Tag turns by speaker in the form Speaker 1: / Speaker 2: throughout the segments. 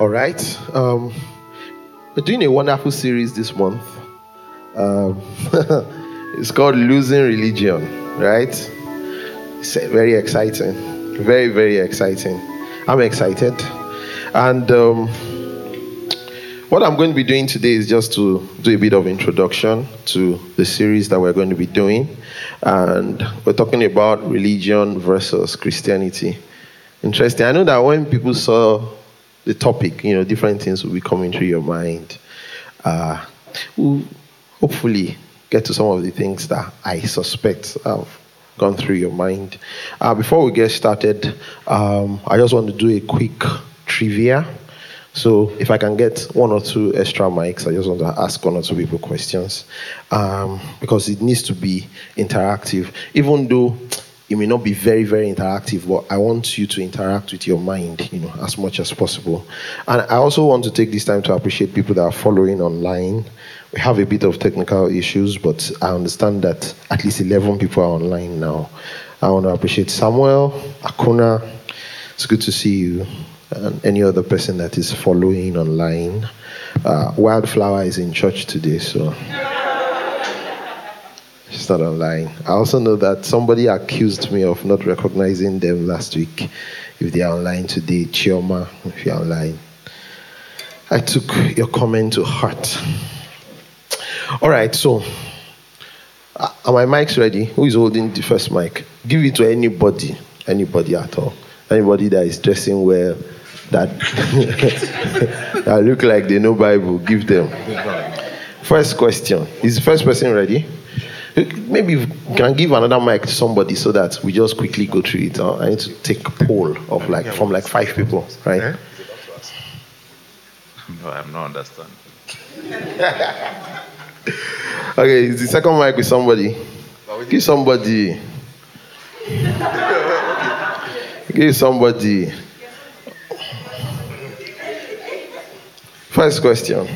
Speaker 1: All right. Um, we're doing a wonderful series this month. Um, it's called Losing Religion, right? It's very exciting. Very, very exciting. I'm excited. And um, what I'm going to be doing today is just to do a bit of introduction to the series that we're going to be doing. And we're talking about religion versus Christianity. Interesting. I know that when people saw the topic, you know, different things will be coming through your mind. Uh, we'll hopefully get to some of the things that I suspect have gone through your mind. Uh, before we get started, um, I just want to do a quick trivia. So if I can get one or two extra mics, I just want to ask one or two people questions um, because it needs to be interactive. Even though it may not be very, very interactive, but I want you to interact with your mind, you know, as much as possible. And I also want to take this time to appreciate people that are following online. We have a bit of technical issues, but I understand that at least 11 people are online now. I want to appreciate Samuel, Akuna. It's good to see you. And any other person that is following online. Uh, Wildflower is in church today, so. She's not online. I also know that somebody accused me of not recognizing them last week. If they are online today, Chioma, if you're online. I took your comment to heart. All right, so uh, are my mics ready? Who is holding the first mic? Give it to anybody, anybody at all. Anybody that is dressing well, that, that look like they know Bible, give them. First question. Is the first person ready? Maybe you can give another mic to somebody so that we just quickly go through it. I need to take a poll of like from like five people, right?
Speaker 2: No, I'm not understanding.
Speaker 1: okay, is the second mic with somebody? Give somebody. Give somebody. First question.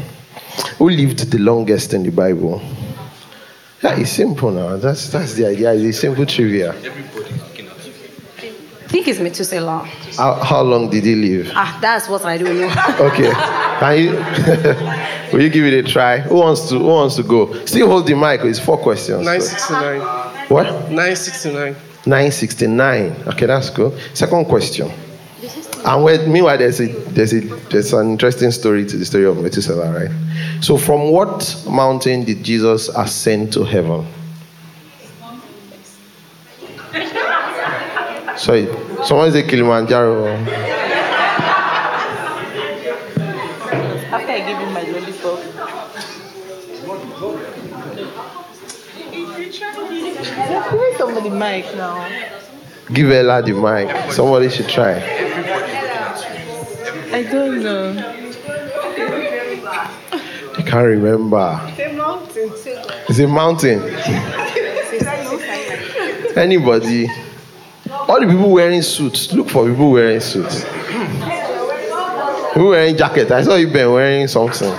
Speaker 1: Who lived the longest in the Bible? Yeah, it's simple now. That's that's the idea. It's a simple trivia.
Speaker 3: I think it's Methuselah.
Speaker 1: How, how long did he live?
Speaker 3: Ah, that's what I don't know.
Speaker 1: Okay. Can you will you give it a try? Who wants to who wants to go? Still hold the mic, it's four questions. so-
Speaker 4: 969.
Speaker 1: What?
Speaker 4: 969.
Speaker 1: 969. Okay, that's good. Second question. And meanwhile, there's a there's a there's an interesting story to the story of Methuselah, right? So, from what mountain did Jesus ascend to heaven? Sorry, someone say Kilimanjaro.
Speaker 5: After I give him my lollipop. Give somebody mic now.
Speaker 1: Give Ella the mic. Somebody should try.
Speaker 5: I don't know.
Speaker 1: I can't remember. It's a mountain. Anybody? All the people wearing suits. Look for people wearing suits. Who wearing jacket? I saw you been wearing something.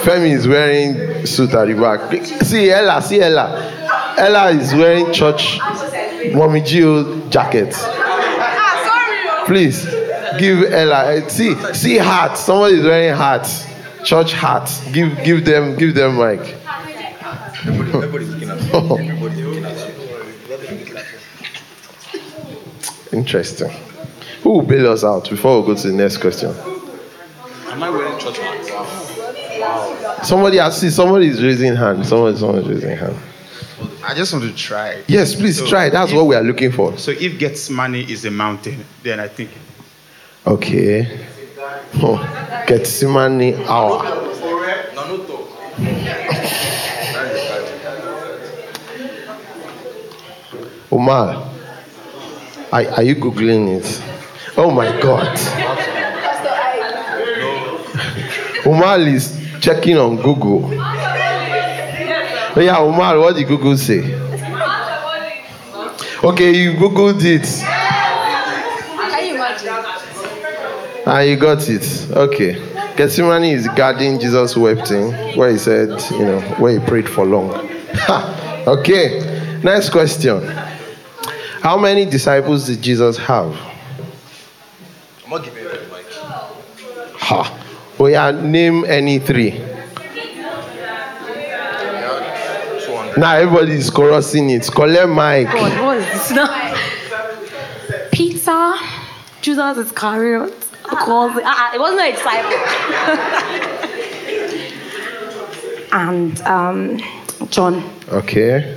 Speaker 1: Femi is wearing suit at the back. See Ella, see Ella. Ella is wearing church Mommy Gio jacket. Ah, Please give Ella. eh, See, see hat. Somebody is wearing hat. Church hat. Give, give them, give them mic. Interesting. Who will bail us out before we go to the next question?
Speaker 2: Am I wearing church hat? Wow.
Speaker 1: Somebody, I see somebody is raising hand. Somebody, someone is raising hand.
Speaker 6: I just want to try.
Speaker 1: Yes, please
Speaker 6: So
Speaker 1: try. That's
Speaker 6: if-
Speaker 1: what we are looking for.
Speaker 6: So if Gethsemane is a mountain, then I think
Speaker 1: Okay. Oh, Gethsemane hour. Omar, are, are you googling it? Oh my God. Omar is checking on Google. Yeah, Omar, what did Google say? Okay, you googled it.
Speaker 3: Can you imagine?
Speaker 1: Ah, you got it. Okay. Gethsemane is guarding Jesus wept in, where he said, you know, where he prayed for long. Ha! okay. Next question. How many disciples did Jesus have?
Speaker 2: I'm not giving you the mic.
Speaker 1: Ha. Oh yeah, name any three. Now everybody is chorusing it. Collect mic.
Speaker 3: God, what is this now? Peter, Judas Iscariot, calls it. Ah, it wasn't a disciple. and um, John.
Speaker 1: Okay.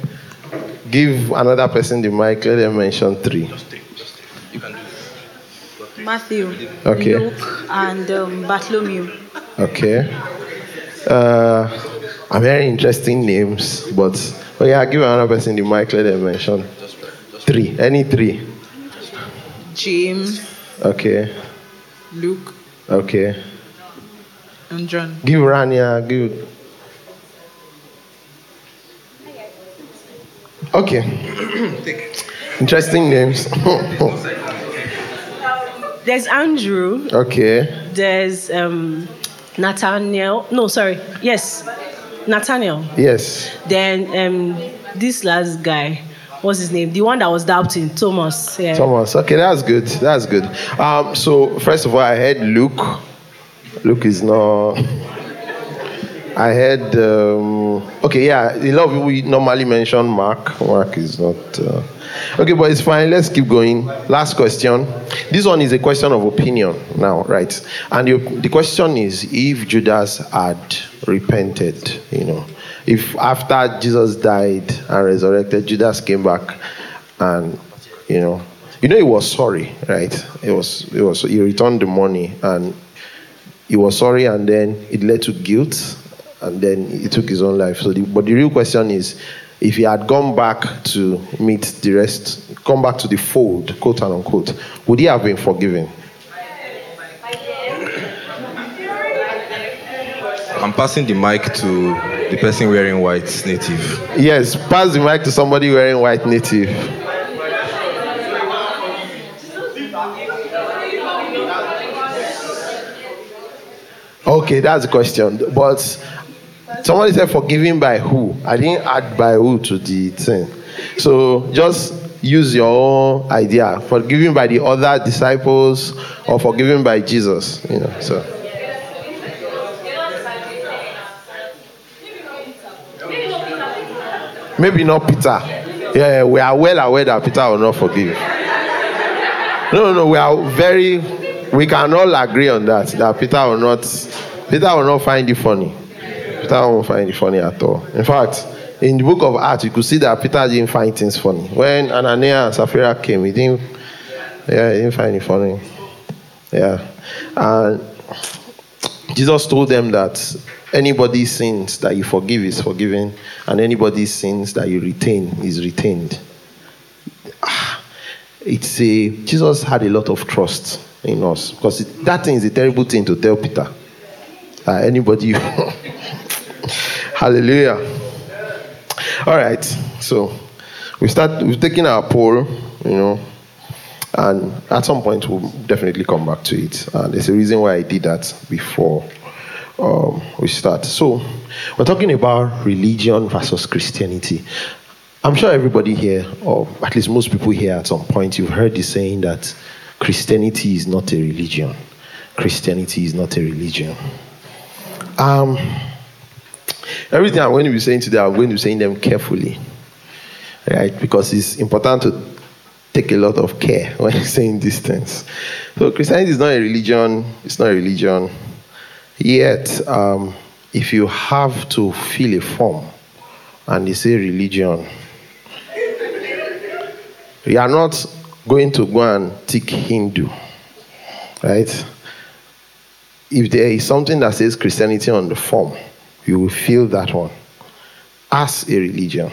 Speaker 1: Give another person the mic. Let them mention three.
Speaker 2: You can do this.
Speaker 5: Matthew,
Speaker 1: Okay.
Speaker 5: Luke, and um, Bartholomew.
Speaker 1: Okay. Uh, are very interesting names, but oh yeah, give another person the mic. Let them mention three. Any three.
Speaker 5: James,
Speaker 1: Okay.
Speaker 5: Luke,
Speaker 1: Okay.
Speaker 5: and John.
Speaker 1: Give Rania. Give. Okay. Interesting names.
Speaker 4: There's Andrew.
Speaker 1: okay.
Speaker 4: There's um, Nathaniel. No, sorry. Yes, Nathaniel.
Speaker 1: Yes.
Speaker 4: Then um, this last guy. What's his name? The one that was doubting, Thomas. Yeah.
Speaker 1: Thomas. Okay, that's good. That's good. Um, so first of all, I heard Luke. Luke is not. I heard. Um, okay, yeah. A lot of normally mention Mark. Mark is not. Uh, okay, but it's fine. Let's keep going. Last question. This one is a question of opinion now, right? And the, the question is if Judas had repented, you know, if after Jesus died and resurrected, Judas came back and, you know, you know, he was sorry, right? It was, it was, he returned the money and he was sorry and then it led to guilt and then he took his own life. So, the, but the real question is, if he had gone back to meet the rest, come back to the fold, quote and unquote, would he have been forgiven?
Speaker 2: I'm passing the mic to the person wearing white native.
Speaker 1: Yes, pass the mic to somebody wearing white native. Okay, that's the question. But somebody said forgiven by who? I didn't add by who to the thing. So just use your own idea. Forgiven by the other disciples or forgiven by Jesus. You know, so maybe not Peter. Yeah, we are well aware that Peter will not forgive. No, no, we are very we can all agree on that. That Peter will not Peter will not find it funny. Peter won't find it funny at all. In fact, in the book of Acts, you could see that Peter didn't find things funny. When Ananias and Sapphira came, he didn't yeah, he didn't find it funny. Yeah. And Jesus told them that anybody's sins that you forgive is forgiven, and anybody's sins that you retain is retained. It's a Jesus had a lot of trust in us because it, that thing is a terrible thing to tell Peter. Uh, anybody, hallelujah. All right, so we start. We've taken our poll, you know, and at some point we'll definitely come back to it. And there's a reason why I did that before um, we start. So we're talking about religion versus Christianity. I'm sure everybody here, or at least most people here, at some point, you've heard the saying that Christianity is not a religion. Christianity is not a religion. Um, everything I'm going to be saying today, I'm going to be saying them carefully, right? Because it's important to take a lot of care when saying these things. So Christianity is not a religion. It's not a religion. Yet, um, if you have to fill a form and they say religion, you are not going to go and tick Hindu, right? If there is something that says Christianity on the form, you will fill that one as a religion.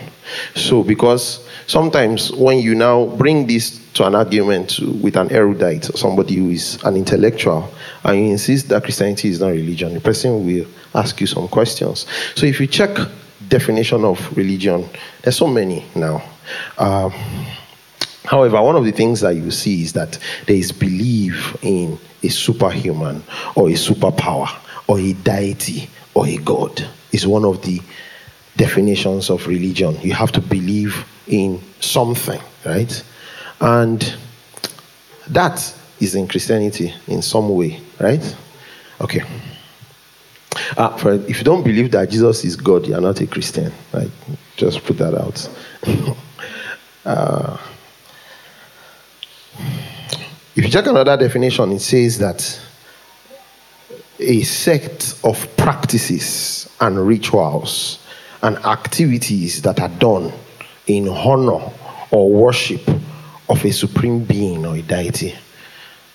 Speaker 1: So, because sometimes when you now bring this to an argument with an erudite somebody who is an intellectual, and you insist that Christianity is not religion, the person will ask you some questions. So, if you check definition of religion, there's so many now. Um, However, one of the things that you see is that there is belief in a superhuman or a superpower or a deity or a god. Is one of the definitions of religion. You have to believe in something, right? And that is in Christianity in some way, right? Okay. Uh, for, if you don't believe that Jesus is God, you are not a Christian. Right? Just put that out. uh, if you check another definition, it says that a sect of practices and rituals and activities that are done in honor or worship of a supreme being or a deity.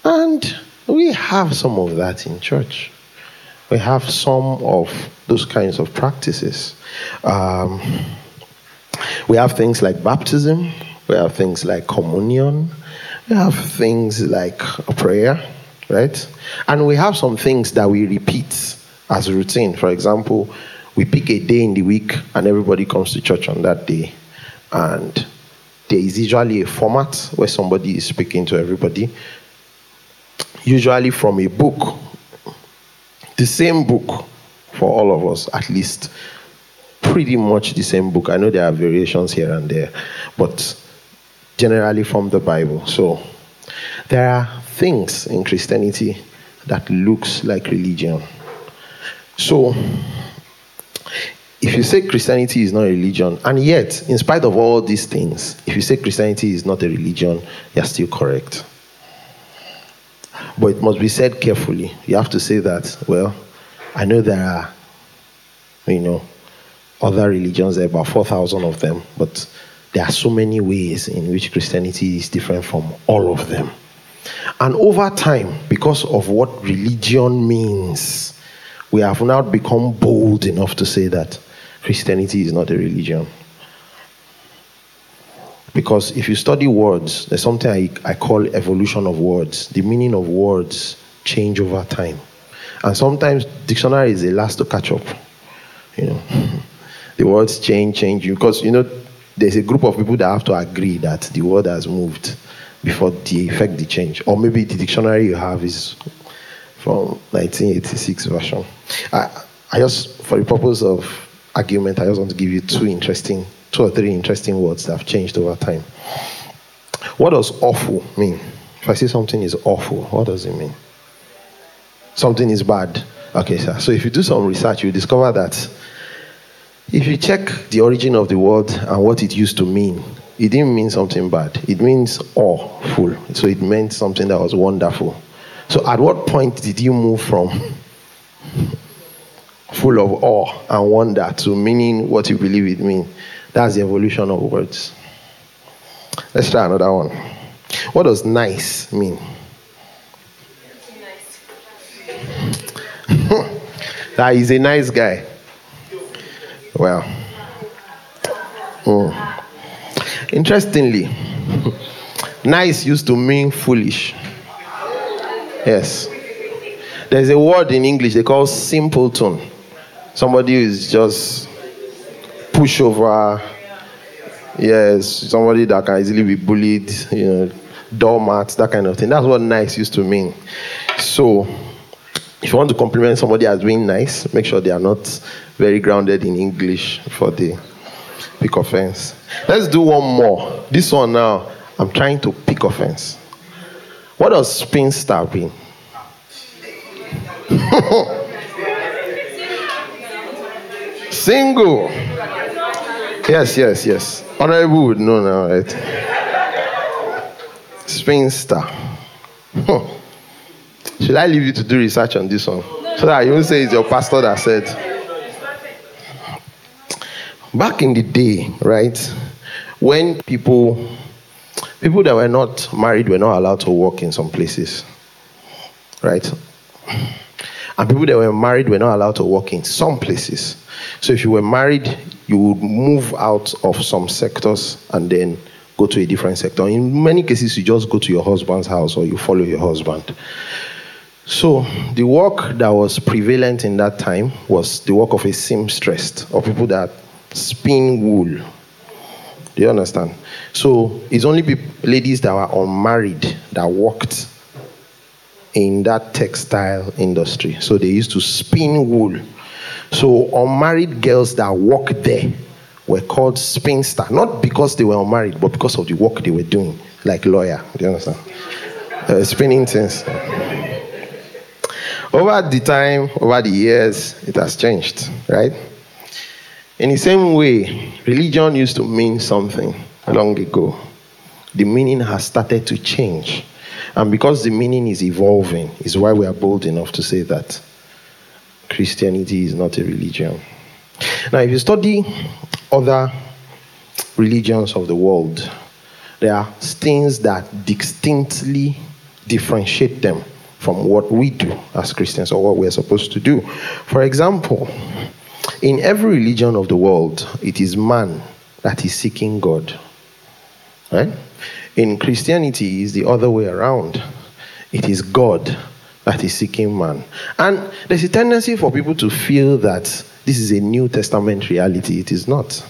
Speaker 1: And we have some of that in church. We have some of those kinds of practices. Um, we have things like baptism, we have things like communion, we have things like prayer, right? And we have some things that we repeat as routine. For example, we pick a day in the week and everybody comes to church on that day. And there is usually a format where somebody is speaking to everybody, usually from a book. The same book for all of us, at least. Pretty much the same book. I know there are variations here and there, but generally from the Bible. So there are things in Christianity that looks like religion. So if you say Christianity is not a religion, and yet, in spite of all these things, if you say Christianity is not a religion, you're still correct. But it must be said carefully. You have to say that, well, I know there are, you know, other religions, there are about 4,000 of them, but there are so many ways in which Christianity is different from all of them. And over time, because of what religion means, we have now become bold enough to say that Christianity is not a religion. Because if you study words, there's something I, I call evolution of words. The meaning of words change over time. And sometimes dictionary is the last to catch up. You know, the words change, change. Because, you know, there's a group of people that have to agree that the word has moved before the effect the change. Or maybe the dictionary you have is from 1986 version. I, I just, for the purpose of argument, I just want to give you two interesting, two or three interesting words that have changed over time. What does awful mean? If I say something is awful, what does it mean? Something is bad. Okay, sir. So if you do some research, you discover that if you check the origin of the word and what it used to mean, it didn't mean something bad. It means awful. So it meant something that was wonderful. So at what point did you move from full of awe and wonder to meaning what you believe it means? That's the evolution of words. Let's try another one. What does nice mean? that is a nice guy. Well, mm. interestingly, nice used to mean foolish. Yes. There's a word in English they call simpleton. Somebody is just pushover. Yes, somebody that can easily be bullied, you know, doormat, that kind of thing. That's what nice used to mean. So, if you want to compliment somebody as being nice, make sure they are not very grounded in English for the pick offense. Let's do one more. This one now, I'm trying to pick offense. What does spinster mean? Single. Yes, yes, yes. Honorable would know now, right? Spinster. Should I leave you to do research on this one? So that you won't say it's your pastor that said. Back in the day, right, when people people that were not married were not allowed to work in some places. Right? And people that were married were not allowed to work in some places. So if you were married, you would move out of some sectors and then go to a different sector. In many cases, you just go to your husband's house or you follow your husband. So the work that was prevalent in that time was the work of a seamstress or people that spin wool. Do you understand? So it's only ladies that were unmarried that worked in that textile industry. So they used to spin wool. So unmarried girls that worked there were called spinster, not because they were unmarried, but because of the work they were doing, like lawyer. Do you understand? uh, spinning things. Over the time, over the years, it has changed, right? In the same way, religion used to mean something long ago. The meaning has started to change. And because the meaning is evolving, is why we are bold enough to say that Christianity is not a religion. Now, if you study other religions of the world, there are things that distinctly differentiate them from what we do as Christians or what we're supposed to do. For example, in every religion of the world, it is man that is seeking God. Right? In Christianity, it's the other way around. It is God that is seeking man. And there's a tendency for people to feel that this is a New Testament reality. It is not.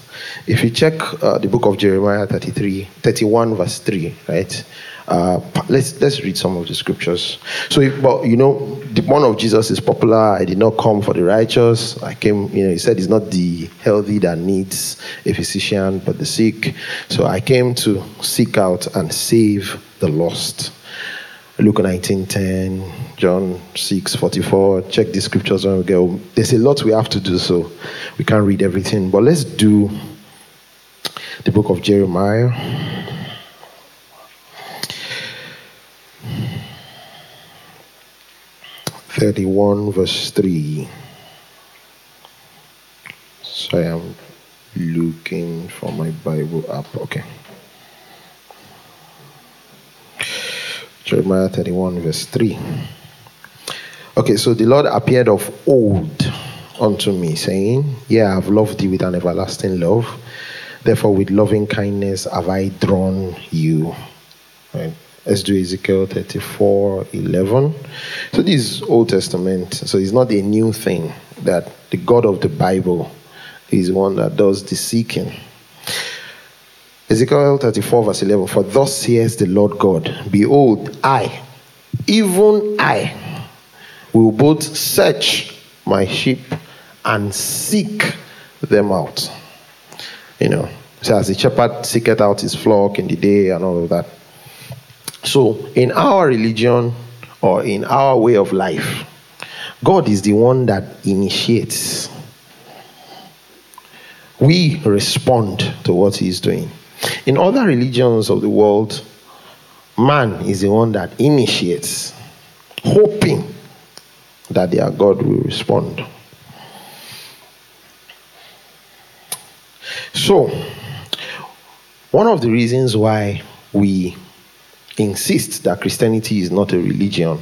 Speaker 1: If you check uh, the book of Jeremiah 33, 31, verse 3, right? Uh, let's let's read some of the scriptures. So, if, but you know, the one of Jesus is popular. I did not come for the righteous. I came. You know, he said it's not the healthy that needs a physician, but the sick. So I came to seek out and save the lost. Luke 19:10, John 6:44. Check the scriptures when we. There's a lot we have to do, so we can't read everything. But let's do the book of Jeremiah. Thirty-one, verse three. So I am looking for my Bible app. Okay. Jeremiah 31, verse 3. Okay, so the Lord appeared of old unto me, saying, Yeah, I've loved thee with an everlasting love. Therefore, with loving kindness have I drawn you. Right. Let's do Ezekiel 34 11. So, this is Old Testament. So, it's not a new thing that the God of the Bible is one that does the seeking. Ezekiel 34, verse 11 For thus says the Lord God, Behold, I, even I, will both search my sheep and seek them out. You know, so as the shepherd seeketh out his flock in the day and all of that. So, in our religion or in our way of life, God is the one that initiates. We respond to what He's doing. In other religions of the world, man is the one that initiates, hoping that their God will respond. So, one of the reasons why we insist that Christianity is not a religion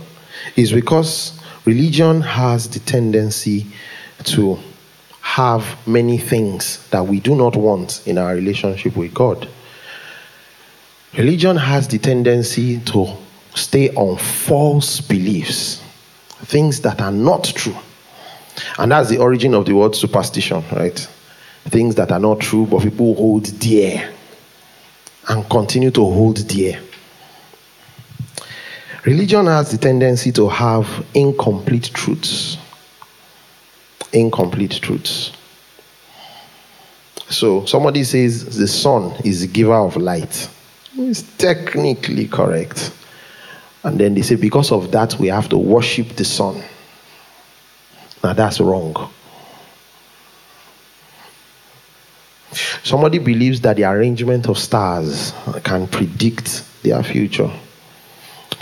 Speaker 1: is because religion has the tendency to have many things that we do not want in our relationship with God. Religion has the tendency to stay on false beliefs, things that are not true. And that's the origin of the word superstition, right? Things that are not true, but people hold dear and continue to hold dear. Religion has the tendency to have incomplete truths incomplete truths. So somebody says the sun is the giver of light. It's technically correct. And then they say because of that we have to worship the sun. Now that's wrong. Somebody believes that the arrangement of stars can predict their future.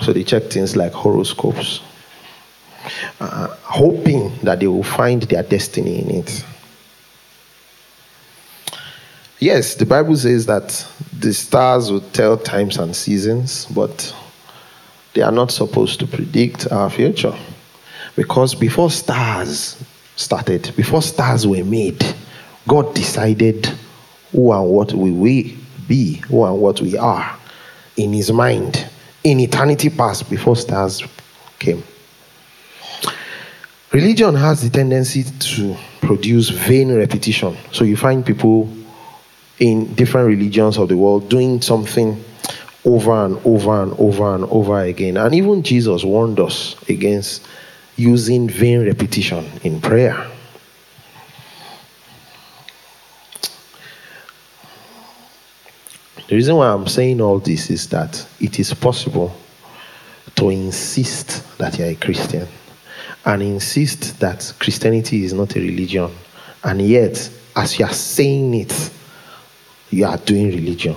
Speaker 1: So they check things like horoscopes uh, hoping that they will find their destiny in it. Yes, the Bible says that the stars will tell times and seasons, but they are not supposed to predict our future. Because before stars started, before stars were made, God decided who and what we will be, who and what we are in His mind in eternity past before stars came. Religion has the tendency to produce vain repetition. So you find people in different religions of the world doing something over and over and over and over again. And even Jesus warned us against using vain repetition in prayer. The reason why I'm saying all this is that it is possible to insist that you're a Christian and insist that Christianity is not a religion. And yet, as you are saying it, you are doing religion.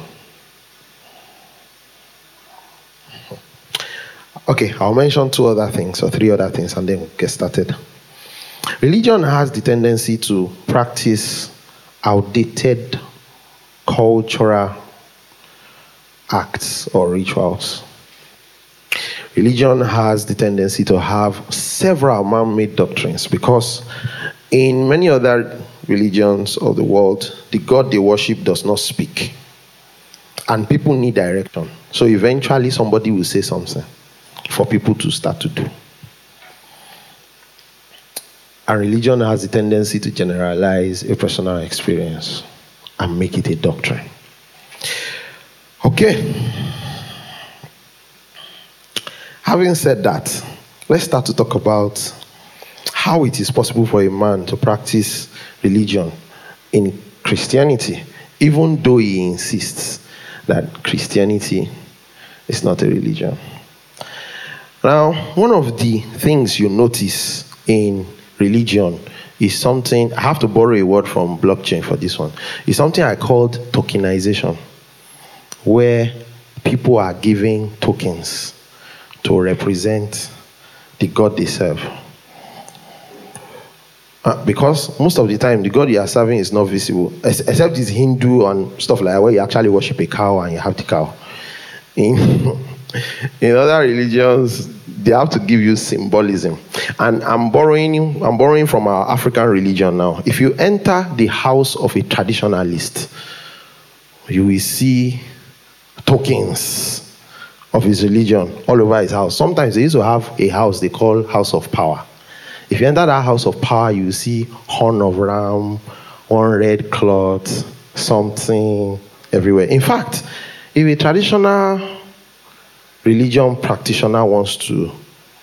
Speaker 1: Okay, I'll mention two other things or three other things and then we'll get started. Religion has the tendency to practice outdated cultural acts or rituals. Religion has the tendency to have several man made doctrines because in many other religions of the world, the God they worship does not speak. And people need direction. So eventually somebody will say something for people to start to do. And religion has the tendency to generalize a personal experience and make it a doctrine. Okay. Having said that, let's start to talk about how it is possible for a man to practice religion in Christianity, even though he insists that Christianity is not a religion. Now, one of the things you notice in religion is something, I have to borrow a word from blockchain for this one, is something I called tokenization, where people are giving tokens to represent the God they serve. Uh, because most of the time, the God you are serving is not visible, except it's Hindu and stuff like that, where you actually worship a cow and you have the cow. In, in other religions, they have to give you symbolism. And I'm borrowing, I'm borrowing from our African religion now. If you enter the house of a traditionalist, you will see tokens of his religion all over his house. Sometimes they used to have a house they call House of Power. If you enter that House of Power, you see horn of ram, one red cloth, something everywhere. In fact, if a traditional religion practitioner wants to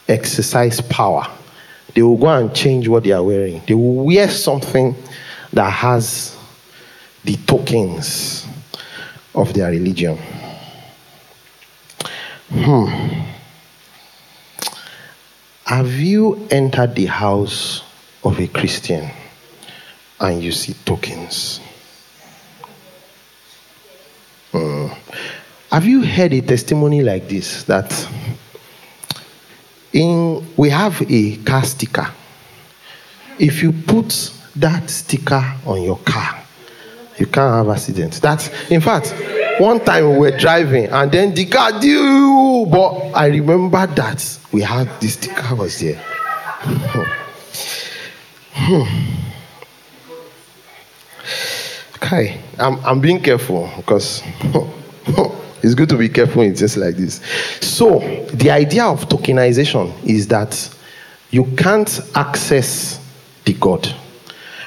Speaker 1: exercise power, they will go and change what they are wearing. They will wear something that has the tokens of their religion. Hmm. Have you entered the house of a Christian and you see tokens? Hmm. Have you heard a testimony like this that in we have a car sticker. If you put that sticker on your car, you can't have accidents. That's in fact, one time we were driving and then the car due, but I remember that we had this the sticker was there. Hmm. Hmm. okay, I'm I'm being careful because it's good to be careful in things like this. So, the idea of tokenization is that you can't access the God,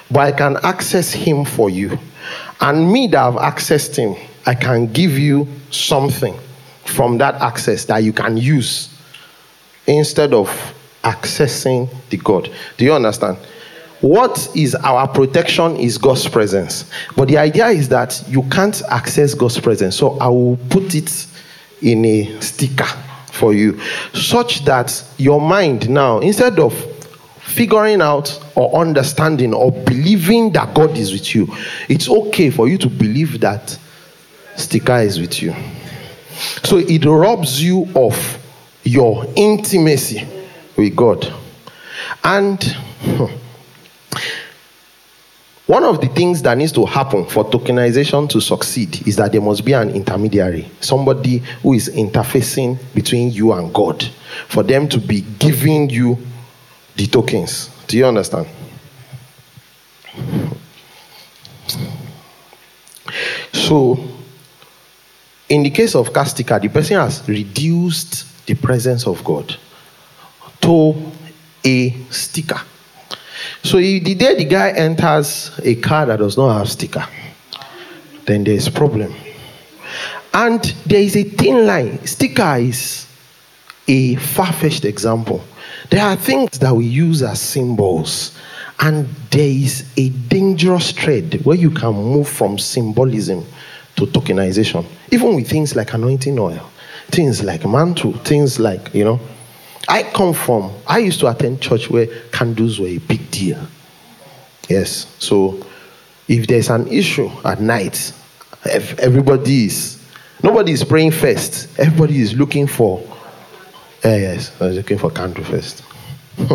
Speaker 1: but I can access Him for you. And me that have accessed Him, I can give you something from that access that you can use instead of accessing the God. Do you understand? What is our protection is God's presence. But the idea is that you can't access God's presence. So I will put it in a sticker for you, such that your mind now, instead of figuring out or understanding or believing that God is with you, it's okay for you to believe that sticker is with you. So it robs you of your intimacy with God. And one of the things that needs to happen for tokenization to succeed is that there must be an intermediary, somebody who is interfacing between you and God, for them to be giving you the tokens. Do you understand? So, in the case of Castica, the person has reduced the presence of God to a sticker. So if the day the guy enters a car that does not have sticker, then there's problem. And there is a thin line. Sticker is a far-fetched example. There are things that we use as symbols, and there is a dangerous thread where you can move from symbolism to tokenization, even with things like anointing oil. things like mantle, things like, you know. I come from, I used to attend church where candles were a big deal. Yes. So if there's an issue at night, if everybody is, nobody is praying first. Everybody is looking for, uh, yes, I was looking for candle first.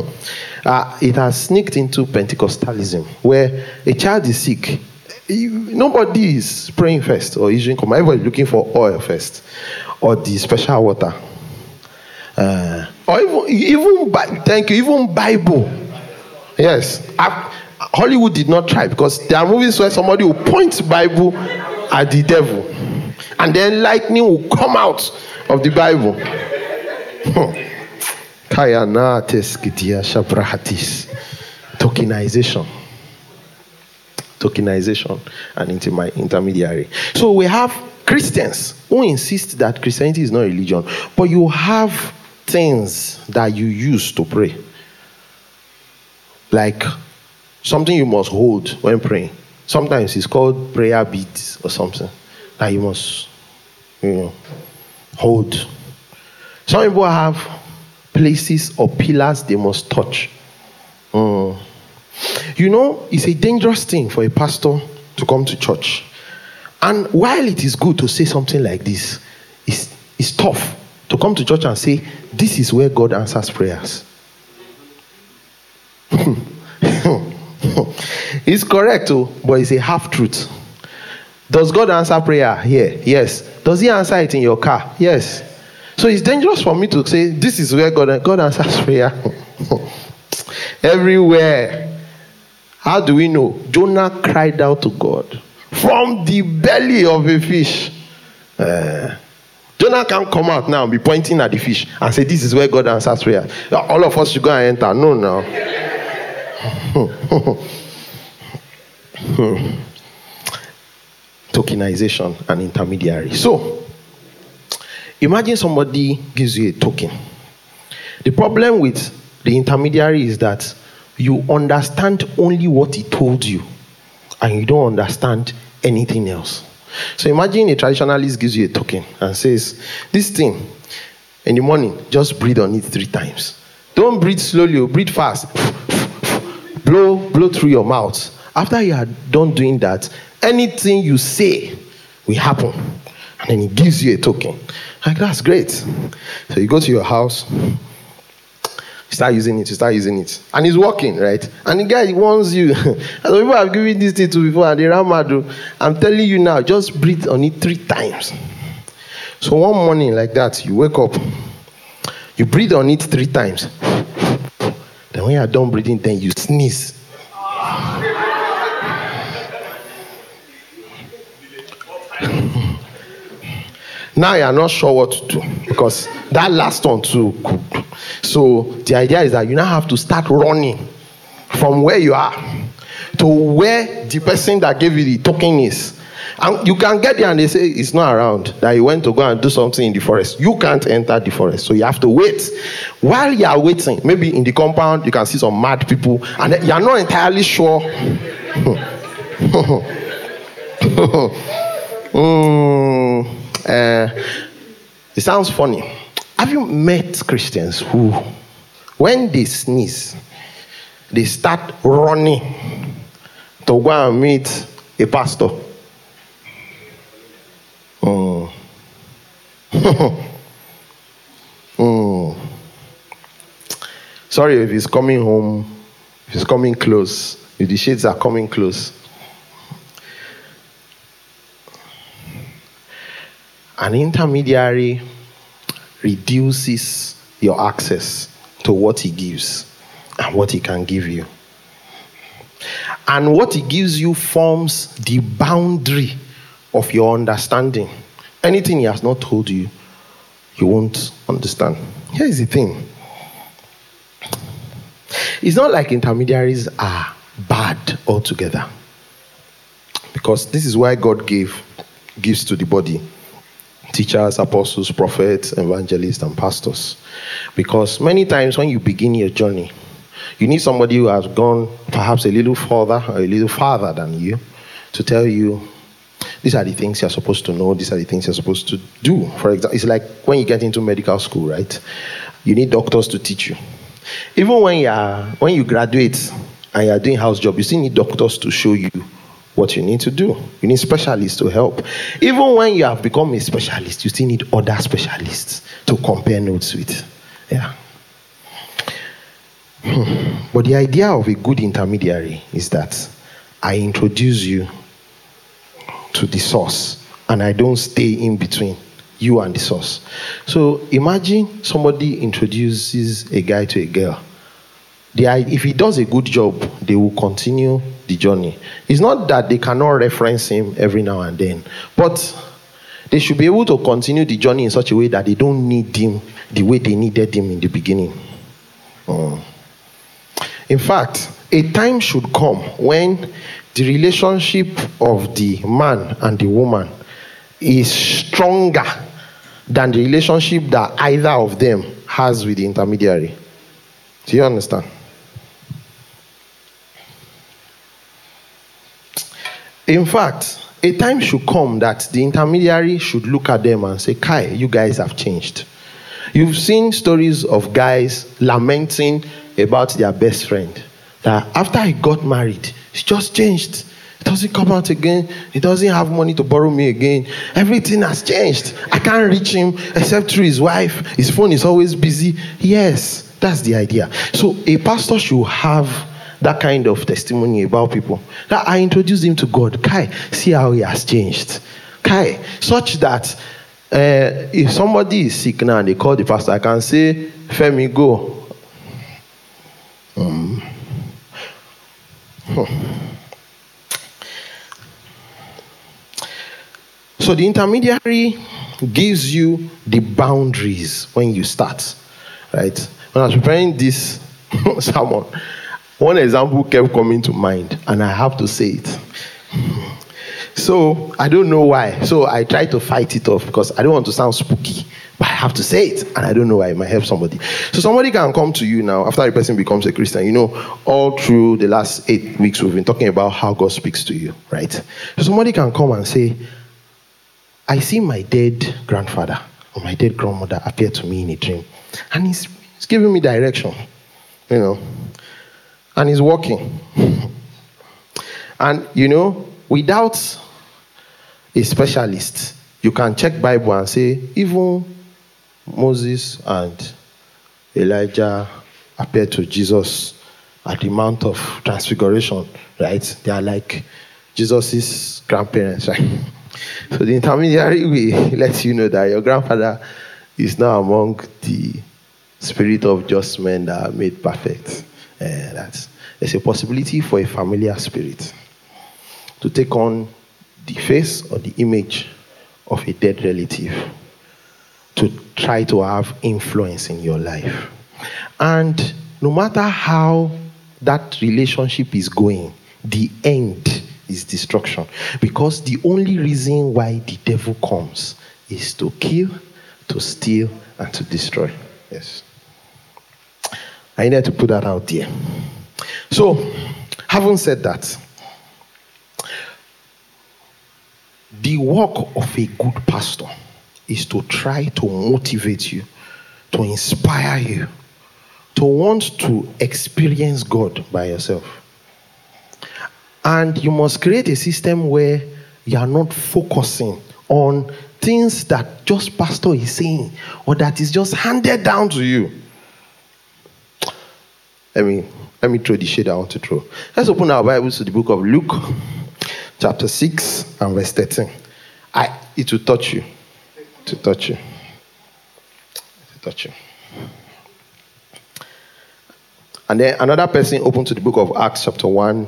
Speaker 1: uh, it has sneaked into Pentecostalism where a child is sick. You, nobody is praying first or using come. Everybody looking for oil first or the special water. Uh, or even, even thank you, even Bible. Yes. I, Hollywood did not try because there are movies where somebody will point Bible at the devil and then lightning will come out of the Bible. Tokenization. Tokenization and into my intermediary. So we have Christians who insist that Christianity is not religion, but you have things that you use to pray. Like something you must hold when praying. Sometimes it's called prayer beads or something that you must, you know, hold. Some people have places or pillars they must touch. Mm. You know, it's a dangerous thing for a pastor to come to church. And while it is good to say something like this, it's, it's tough to come to church and say, This is where God answers prayers. it's correct, too, but it's a half truth. Does God answer prayer here? Yes. Does He answer it in your car? Yes. So it's dangerous for me to say, This is where God, God answers prayer. Everywhere. How do we know? Jonah cried out to God from the belly of a fish. Uh, Jonah can't come out now and be pointing at the fish and say, This is where God answers prayer. All of us should go and enter. No, no. Tokenization and intermediary. So, imagine somebody gives you a token. The problem with the intermediary is that you understand only what he told you and you don't understand anything else. So imagine a traditionalist gives you a token and says, This thing, in the morning, just breathe on it three times. Don't breathe slowly, oh, breathe fast. blow, blow through your mouth. After you are done doing that, anything you say will happen. And then he gives you a token. Like, that's great. So you go to your house, start using it, you start using it. And it's working, right? And the guy warns you. People have given this thing to before, and they mad. I'm telling you now, just breathe on it three times. So one morning like that, you wake up, you breathe on it three times. Then when you are done breathing, then you sneeze. Now you are not sure what to do because that last one too. So the idea is that you now have to start running from where you are to where the person that gave you the token is. And you can get there and they say it's not around, that you went to go and do something in the forest. You can't enter the forest, so you have to wait. While you are waiting, maybe in the compound, you can see some mad people, and you are not entirely sure. mm, uh, it sounds funny. Have you met Christians who, when they sneeze, they start running to go and meet a pastor? Mm. mm. Sorry if he's coming home, if he's coming close, if the shades are coming close. An intermediary reduces your access to what he gives and what he can give you. And what he gives you forms the boundary of your understanding. Anything he has not told you, you won't understand. Here is the thing it's not like intermediaries are bad altogether. Because this is why God gave gives to the body teachers, apostles, prophets, evangelists, and pastors. Because many times when you begin your journey, you need somebody who has gone perhaps a little further or a little farther than you to tell you, These are the things you're supposed to know. These are the things you're supposed to do. For example, it's like when you get into medical school, right? You need doctors to teach you. Even when you are when you graduate and you are doing house job, you still need doctors to show you what you need to do. You need specialists to help. Even when you have become a specialist, you still need other specialists to compare notes with. Yeah. Hmm. But the idea of a good intermediary is that I introduce you to the source and I don't stay in between you and the source. So imagine somebody introduces a guy to a girl. The, if he does a good job, they will continue the journey. It's not that they cannot reference him every now and then, but they should be able to continue the journey in such a way that they don't need him the way they needed him in the beginning. Mm. In fact, a time should come when the relationship of the man and the woman is stronger than the relationship that either of them has with the intermediary. Do you understand? In fact, a time should come that the intermediary should look at them and say, Kai, you guys have changed. You've seen stories of guys lamenting about their best friend. That after he got married, he just changed. He doesn't come out again. He doesn't have money to borrow me again. Everything has changed. I can't reach him except through his wife. His phone is always busy. Yes, that's the idea. So a pastor should have that kind of testimony about people. That I introduced him to God. Kai, see how he has changed. Kai, such that uh, if somebody is sick now and they call the pastor, I can say, Femi, go. Um, So the intermediary gives you the boundaries when you start, right? When I was preparing this sermon, one example kept coming to mind, and I have to say it. Hmm. So I don't know why. So I try to fight it off because I don't want to sound spooky, but I have to say it, and I don't know why it might help somebody. So somebody can come to you now after a person becomes a Christian. You know, all through the last eight weeks we've been talking about how God speaks to you, right? So somebody can come and say, "I see my dead grandfather or my dead grandmother appear to me in a dream, and he's, he's giving me direction, you know." And he's walking. and you know, without a specialist, you can check Bible and say, even Moses and Elijah appeared to Jesus at the Mount of Transfiguration, right? They are like Jesus' grandparents, right? So the intermediary will let you know that your grandfather is now among the spirit of just men that are made perfect. Uh, that's, there's a possibility for a familiar spirit to take on the face or the image of a dead relative to try to have influence in your life. And no matter how that relationship is going, the end is destruction. Because the only reason why the devil comes is to kill, to steal, and to destroy. Yes. I need to put that out there. So, having said that, the work of a good pastor is to try to motivate you, to inspire you, to want to experience God by yourself. And you must create a system where you are not focusing on things that just pastor is saying or that is just handed down to you. I me let me throw the shade I want to throw. Let's open our Bibles to the book of Luke, chapter 6 and verse 13. I it will touch you. To touch you. To touch you. And then another person open to the book of Acts, chapter 1,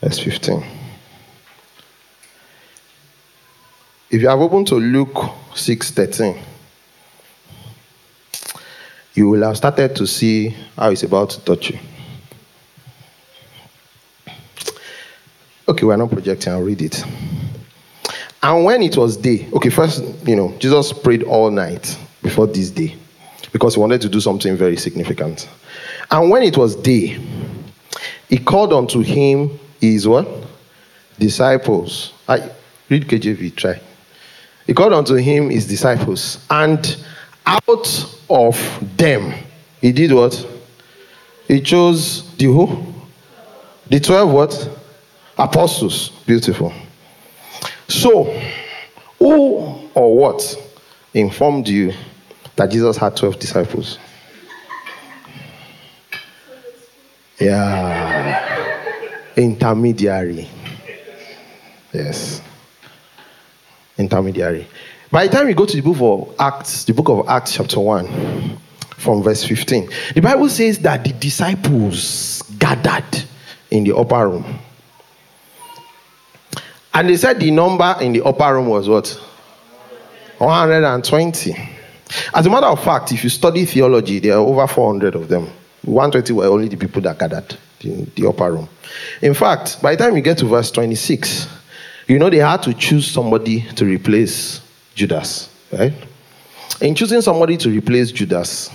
Speaker 1: verse 15. If you have opened to Luke 6 13, you will have started to see how it's about to touch you. Okay, we're not projecting, I'll read it. And when it was day, okay, first, you know, Jesus prayed all night before this day because he wanted to do something very significant. And when it was day, he called unto him his what? Disciples. I, Read KJV, try. He called unto him his disciples, and out of them, he did what? He chose the who? The 12 what? Apostles. Beautiful. So, who or what informed you that Jesus had 12 disciples? Yeah. Intermediary. Yes. Intermediary. By the time we go to the book of Acts, the book of Acts, chapter 1, from verse 15, the Bible says that the disciples gathered in the upper room. And they said the number in the upper room was what? 120. As a matter of fact, if you study theology, there are over 400 of them. 120 were only the people that gathered in the upper room. In fact, by the time you get to verse 26, you know they had to choose somebody to replace Judas, right? In choosing somebody to replace Judas,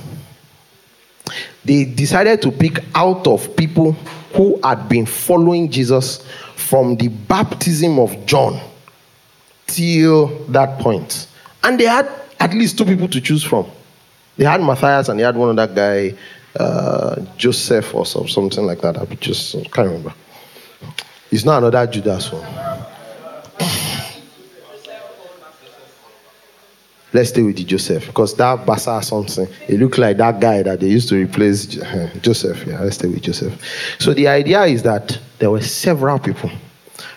Speaker 1: they decided to pick out of people who had been following Jesus from the baptism of John till that point. And they had at least two people to choose from. They had Matthias and they had one other guy, uh, Joseph or something like that. I just can't remember. It's not another Judas one. Let's stay with the Joseph because that Basa something. It looked like that guy that they used to replace Joseph. Yeah, let's stay with Joseph. So the idea is that there were several people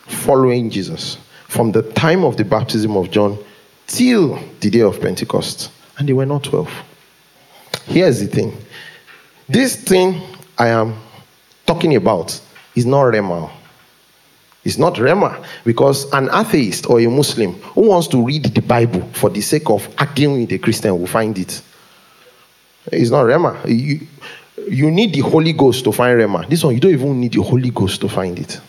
Speaker 1: following Jesus from the time of the baptism of John till the day of Pentecost, and they were not 12. Here's the thing this thing I am talking about is not Rhema. It's not Rhema because an atheist or a Muslim who wants to read the Bible for the sake of arguing with a Christian will find it. It's not Rhema. You, you need the Holy Ghost to find Rhema. This one, you don't even need the Holy Ghost to find it.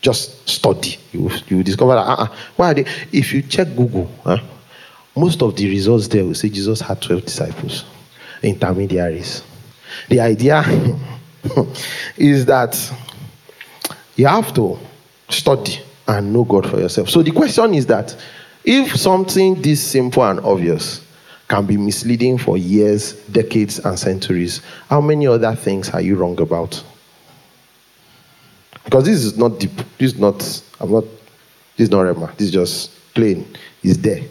Speaker 1: Just study. You, you discover that. Uh-uh. Why they? If you check Google, huh, most of the results there will say Jesus had 12 disciples, intermediaries. The idea is that you have to study and know God for yourself. So the question is that if something this simple and obvious can be misleading for years, decades, and centuries, how many other things are you wrong about? Because this is not deep. This is not, I'm not, this is not Rhema. This is just plain. It's there.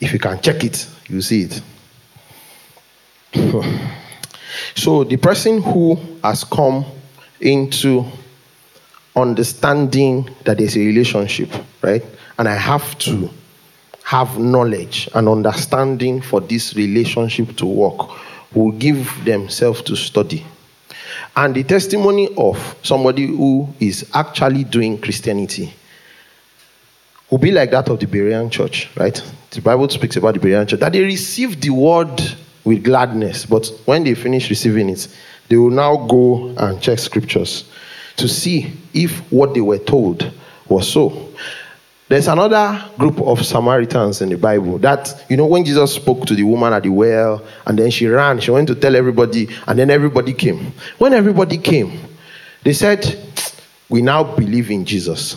Speaker 1: If you can check it, you see it. so the person who has come into understanding that there's a relationship, right? And I have to have knowledge and understanding for this relationship to work will give themselves to study. And the testimony of somebody who is actually doing Christianity will be like that of the Berean church, right? The Bible speaks about the Berean church that they received the word with gladness, but when they finish receiving it, they will now go and check scriptures to see if what they were told was so. There's another group of Samaritans in the Bible that, you know, when Jesus spoke to the woman at the well and then she ran, she went to tell everybody, and then everybody came. When everybody came, they said, We now believe in Jesus.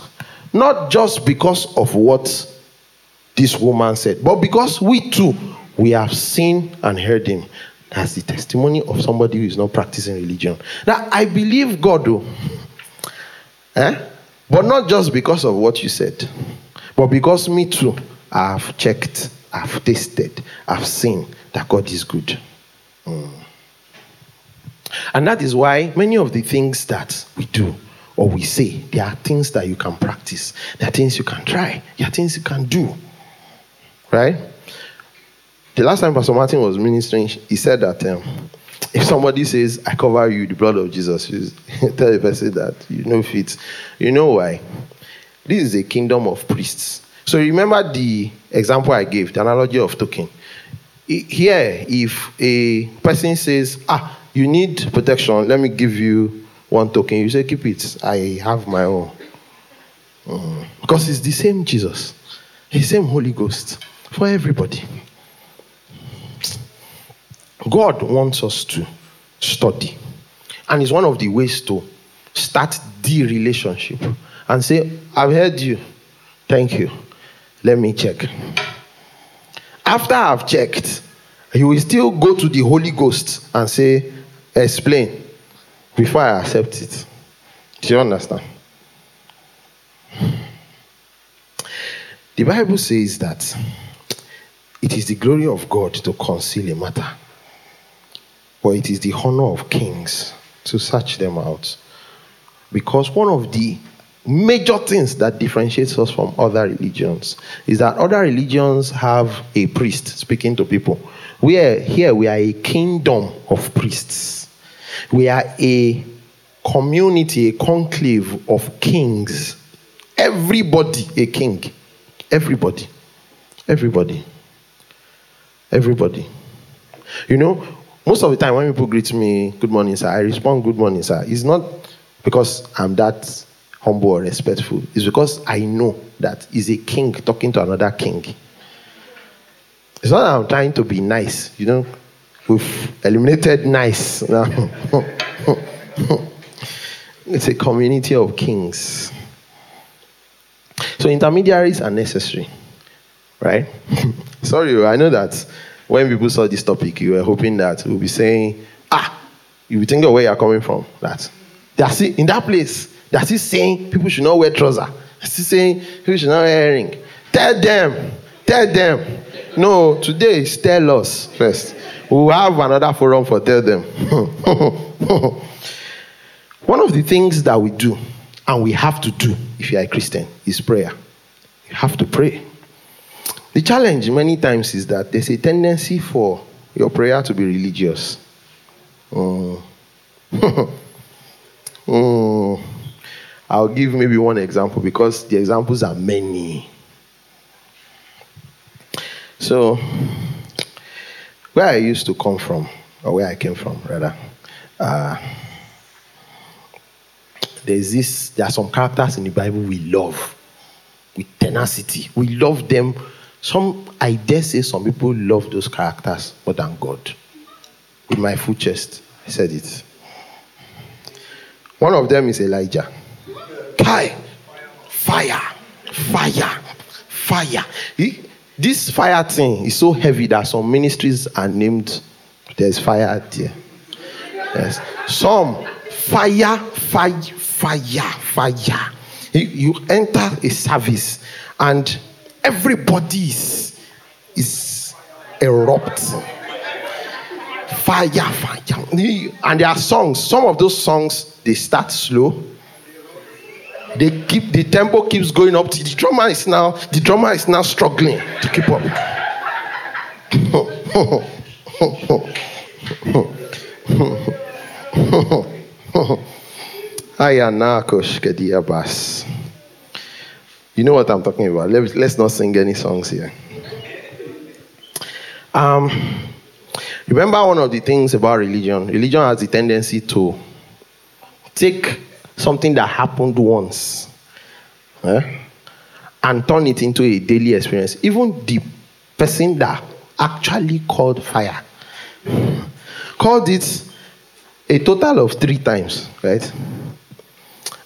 Speaker 1: Not just because of what this woman said, but because we too, we have seen and heard him. That's the testimony of somebody who is not practicing religion. Now, I believe God, though. Eh? But not just because of what you said, but because me too, I've checked, I've tasted, I've seen that God is good. Mm. And that is why many of the things that we do or we say, there are things that you can practice, there are things you can try, there are things you can do. Right? The last time Pastor Martin was ministering, he said that um, if somebody says, I cover you, with the blood of Jesus, tell the person that you know fit. You know why? This is a kingdom of priests. So remember the example I gave, the analogy of token. Here, if a person says, Ah, you need protection, let me give you one token, you say, Keep it. I have my own. Mm. Because it's the same Jesus, the same Holy Ghost for everybody. God wants us to study. And it's one of the ways to start the relationship and say, I've heard you. Thank you. Let me check. After I've checked, you will still go to the Holy Ghost and say, Explain before I accept it. Do you understand? The Bible says that it is the glory of God to conceal a matter, but it is the honor of kings to search them out. Because one of the major things that differentiates us from other religions is that other religions have a priest speaking to people. We are here, we are a kingdom of priests. We are a community, a conclave of kings. Everybody a king. Everybody. Everybody. Everybody. You know, most of the time when people greet me, good morning, sir, I respond, good morning, sir. It's not because I'm that humble or respectful. It's because I know that he's a king talking to another king. It's not that I'm trying to be nice, you know. We've eliminated nice now. it's a community of kings. So intermediaries are necessary, right? Sorry, I know that when people saw this topic, you were hoping that we'll be saying, ah, you think of where you're coming from. That are still in that place. They are saying people should not wear trousers. They're still saying people should not wear earring. Tell them, tell them. No, today is tell us first. We'll have another forum for tell them. One of the things that we do and we have to do if you are a Christian is prayer. You have to pray. The challenge many times is that there's a tendency for your prayer to be religious. Mm. Mm. I'll give maybe one example because the examples are many. So, where I used to come from, or where I came from, rather, uh, there's this. There are some characters in the Bible we love with tenacity. We love them. Some, I dare say, some people love those characters more than God. With my full chest, I said it. One of them is Elijah. Kai, fire, fire, fire. This fire thing is so heavy that some ministries are named. There's fire there. Yes. Some fire, fire, fire, fire. You, you enter a service and everybody is, is erupting. Fire, fire. And there are songs. Some of those songs they start slow. They keep the tempo keeps going up. The drummer is now the drummer is now struggling to keep up. You know what I'm talking about. Let's, let's not sing any songs here. Um, remember one of the things about religion? Religion has the tendency to take something that happened once eh, and turn it into a daily experience. Even the person that actually called fire called it a total of three times, right?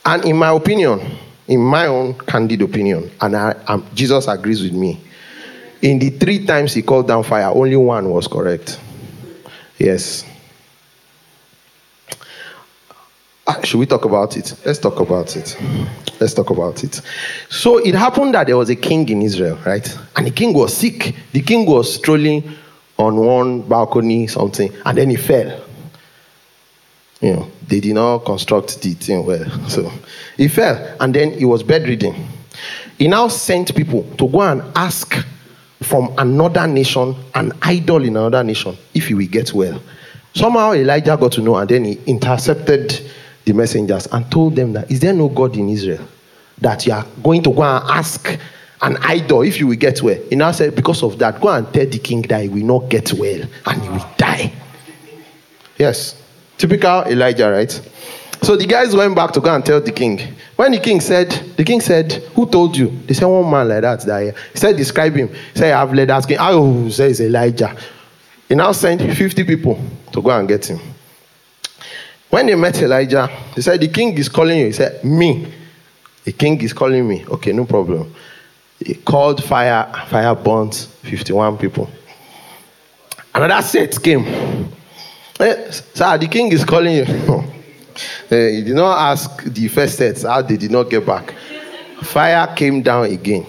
Speaker 1: And in my opinion, in my own candid opinion, and I, um, Jesus agrees with me, in the three times he called down fire, only one was correct. Yes. Ah, Ah, should we talk about it? Let's talk about it. Let's talk about it. So it happened that there was a king in Israel, right? And the king was sick. The king was strolling on one balcony, something, and then he fell. You know, they did not construct the thing well. So he fell, and then he was bedridden. He now sent people to go and ask from another nation, an idol in another nation, if he will get well. Somehow Elijah got to know, and then he intercepted the messengers and told them that, Is there no God in Israel that you are going to go and ask an idol if you will get well? He now said, Because of that, go and tell the king that he will not get well and he will die. Yes. Typical Elijah, right? So the guys went back to go and tell the king. When the king said, the king said, Who told you? They said, One man like that. that he said, Describe him. He said, I've led that king. Oh, says Elijah. He now sent 50 people to go and get him. When they met Elijah, they said, The king is calling you. He said, Me. The king is calling me. Okay, no problem. He called fire, fire burnt 51 people. Another set came. Eh, sir, the king is calling you. Eh, he did not ask the first set how they did not get back. Fire came down again.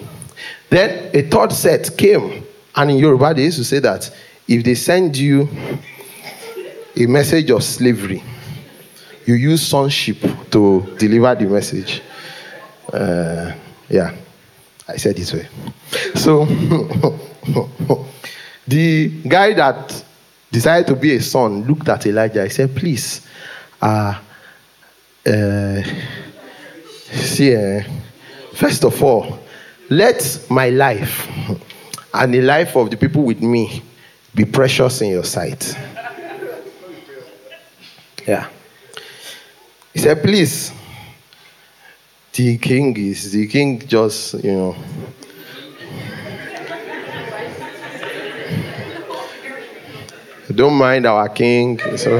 Speaker 1: Then a third set came. And in Yoruba, they used to say that if they send you a message of slavery, you use sonship to deliver the message. Uh, yeah, I said this way. So, the guy that decided to be a son looked at Elijah. He said, Please, uh, uh, see, uh, first of all, let my life and the life of the people with me be precious in your sight. Yeah. He said, Please, the king is, the king just, you know. Don't mind our king. So,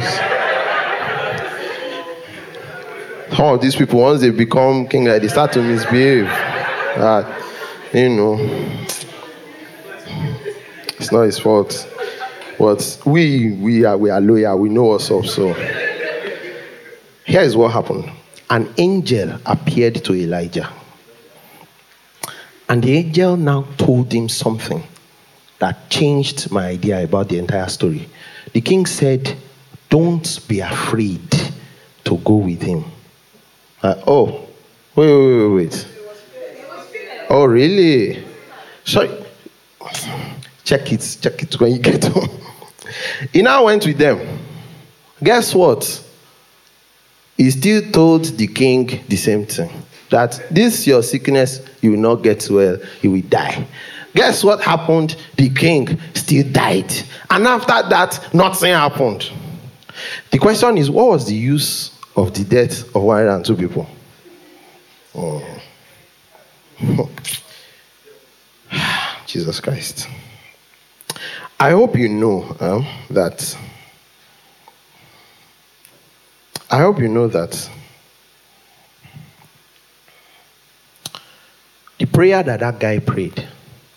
Speaker 1: some of these people, once they become king, they start to misbehave. Uh, you know, it's not his fault. But we, we are, we are loyal. We know what's up. So here is what happened. An angel appeared to Elijah. And the angel now told him something that changed my idea about the entire story. The king said, Don't be afraid to go with him. Uh, oh, wait, wait, wait, wait. Oh, really? Sorry. Check it, check it when you get home. he now went with them. Guess what? He still told the king the same thing that this your sickness, you will not get well, you will die. Guess what happened? The king still died. And after that, nothing happened. The question is what was the use of the death of 102 people? Oh. Jesus Christ. I hope you know um, that. I hope you know that the prayer that that guy prayed,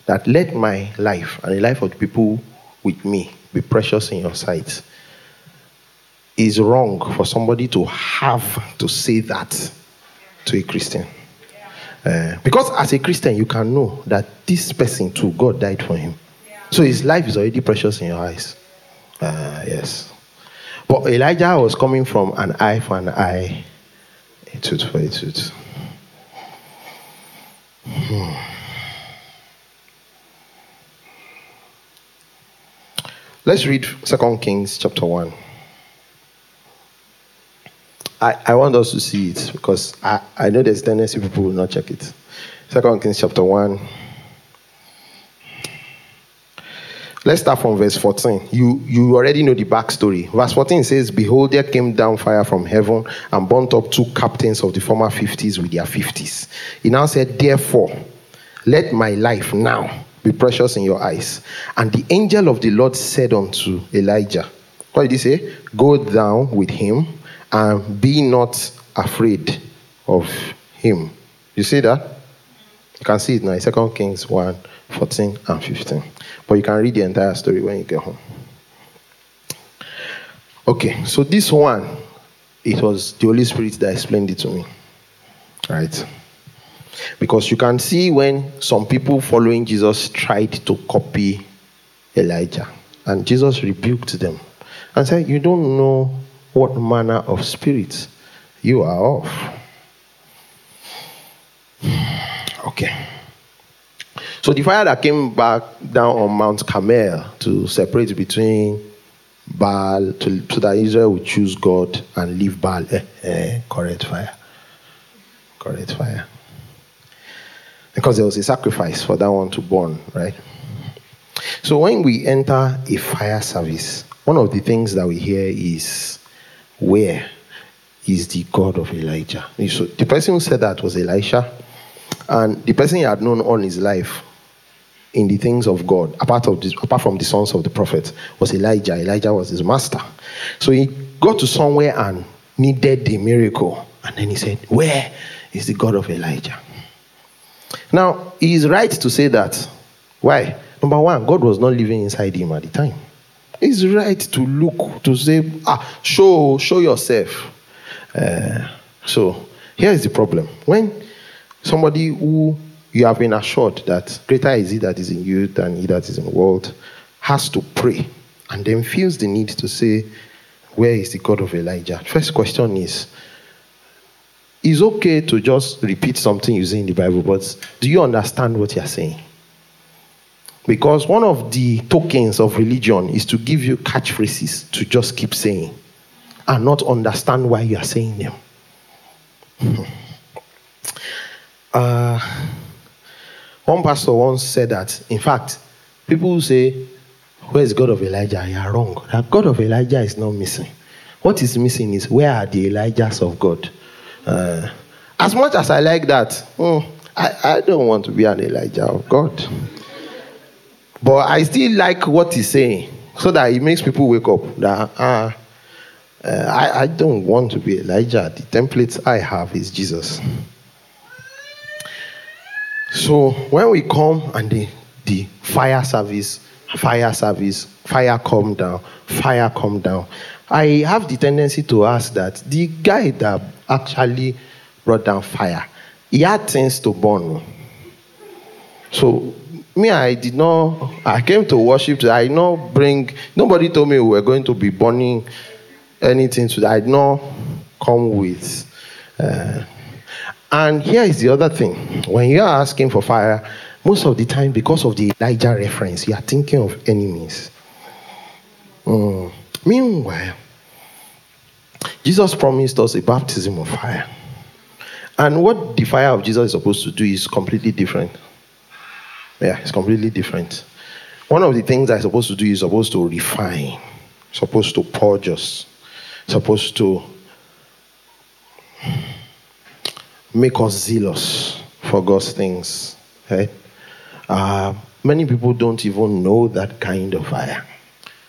Speaker 1: that let my life and the life of the people with me be precious in your sight, is wrong for somebody to have to say that to a Christian. Uh, because as a Christian, you can know that this person too, God died for him. So his life is already precious in your eyes. Uh, yes. But Elijah was coming from an eye for an eye, a tooth for a tooth. Hmm. Let's read Second Kings chapter 1. I, I want us to see it because I, I know there's tendency people will not check it. Second Kings chapter 1. Let's start from verse 14. You, you already know the backstory. Verse 14 says, Behold, there came down fire from heaven and burnt up two captains of the former 50s with their 50s. He now said, Therefore, let my life now be precious in your eyes. And the angel of the Lord said unto Elijah, What did he say? Go down with him and be not afraid of him. You see that? You can see it now in 2 Kings 1 14 and 15. But you can read the entire story when you get home. Okay, so this one, it was the Holy Spirit that explained it to me. Right? Because you can see when some people following Jesus tried to copy Elijah, and Jesus rebuked them and said, You don't know what manner of spirit you are of. Okay. So the fire that came back down on Mount Carmel to separate between Baal, to, so that Israel would choose God and leave Baal. Eh, eh, correct fire. Correct fire. Because there was a sacrifice for that one to burn, right? So when we enter a fire service, one of the things that we hear is, Where is the God of Elijah? So the person who said that was Elisha. And the person he had known all his life in the things of God, apart, of this, apart from the sons of the prophet, was Elijah. Elijah was his master. So he got to somewhere and needed the miracle. And then he said, Where is the God of Elijah? Now, he is right to say that. Why? Number one, God was not living inside him at the time. He's right to look, to say, ah, show, show yourself. Uh, so, here is the problem. When somebody who you have been assured that greater is he that is in you than he that is in the world has to pray and then feels the need to say, Where is the God of Elijah? First question is, it's okay to just repeat something you see in the Bible, but do you understand what you're saying? Because one of the tokens of religion is to give you catchphrases to just keep saying and not understand why you are saying them. Uh, one pastor once said that, in fact, people who say, Where is God of Elijah? You are wrong. That God of Elijah is not missing. What is missing is where are the Elijahs of God? Uh, as much as I like that, mm, I, I don't want to be an Elijah of God. But I still like what he's saying so that it makes people wake up that uh, uh, I, I don't want to be Elijah. The template I have is Jesus. So when we come and the, the fire service, fire service, fire come down, fire come down, I have the tendency to ask that the guy that actually brought down fire, he had things to burn. So me, I did not. I came to worship. I not bring. Nobody told me we were going to be burning anything. So I did not come with. Uh, and here is the other thing: when you are asking for fire, most of the time, because of the Elijah reference, you are thinking of enemies. Mm. Meanwhile, Jesus promised us a baptism of fire. And what the fire of Jesus is supposed to do is completely different. Yeah, it's completely different. One of the things I'm supposed to do is supposed to refine, supposed to purge us, supposed to make us zealous for God's things. Okay? Uh, many people don't even know that kind of fire.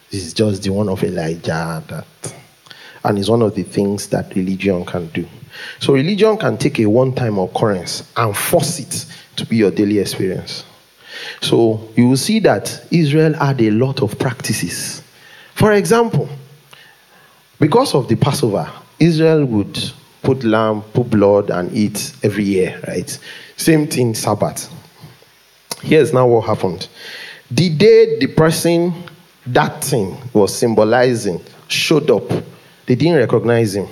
Speaker 1: This is just the one of Elijah. That, and it's one of the things that religion can do. So, religion can take a one time occurrence and force it to be your daily experience. So, you will see that Israel had a lot of practices. For example, because of the Passover, Israel would put lamb, put blood, and eat every year, right? Same thing, Sabbath. Here's now what happened. The day the person that thing was symbolizing showed up, they didn't recognize him.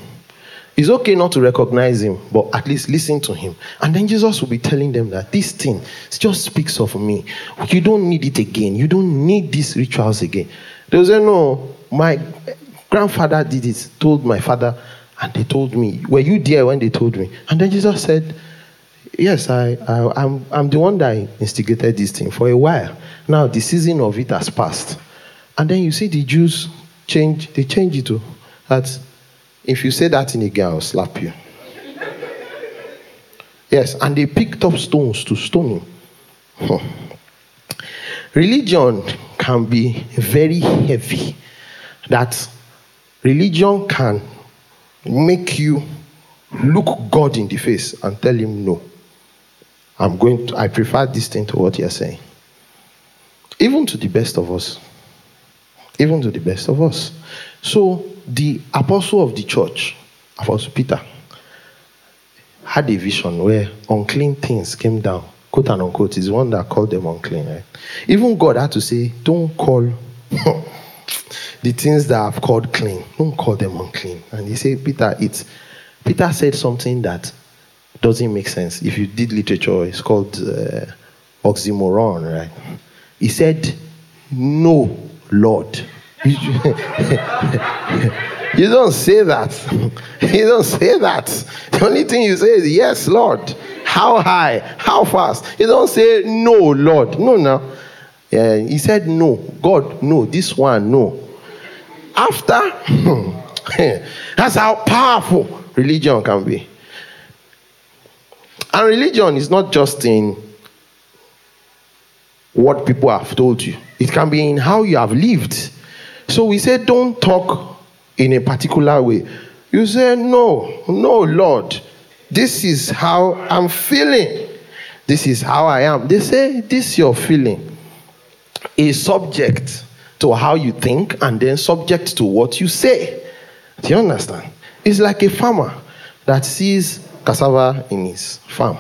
Speaker 1: It's okay not to recognize him, but at least listen to him. And then Jesus will be telling them that this thing just speaks of me. You don't need it again. You don't need these rituals again. They will say, No, my grandfather did it, told my father, and they told me. Were you there when they told me? And then Jesus said, Yes, I, I, I'm, I'm the one that instigated this thing for a while. Now the season of it has passed. And then you see the Jews change, they change it to that if you say that in again, I'll slap you. yes, and they picked up stones to stone him. Religion can be very heavy. That religion can make you look God in the face and tell him no. I'm going to, I prefer this thing to what you're saying. Even to the best of us. Even to the best of us. So the apostle of the church, Apostle Peter, had a vision where unclean things came down. Quote and unquote is one that called them unclean. Right? Even God had to say, Don't call the things that I've called clean, don't call them unclean. And he said, Peter, it's Peter said something that doesn't make sense. If you did literature, it's called uh, oxymoron, right? He said, No, Lord. you don't say that. You don't say that. The only thing you say is, Yes, Lord. How high? How fast? You don't say, No, Lord. No, no. Yeah, he said, No. God, no. This one, no. After, hmm, that's how powerful religion can be. And religion is not just in what people have told you, it can be in how you have lived. So we say, don't talk in a particular way. You say, no, no, Lord, this is how I'm feeling. This is how I am. They say this is your feeling is subject to how you think and then subject to what you say. Do you understand? It's like a farmer that sees cassava in his farm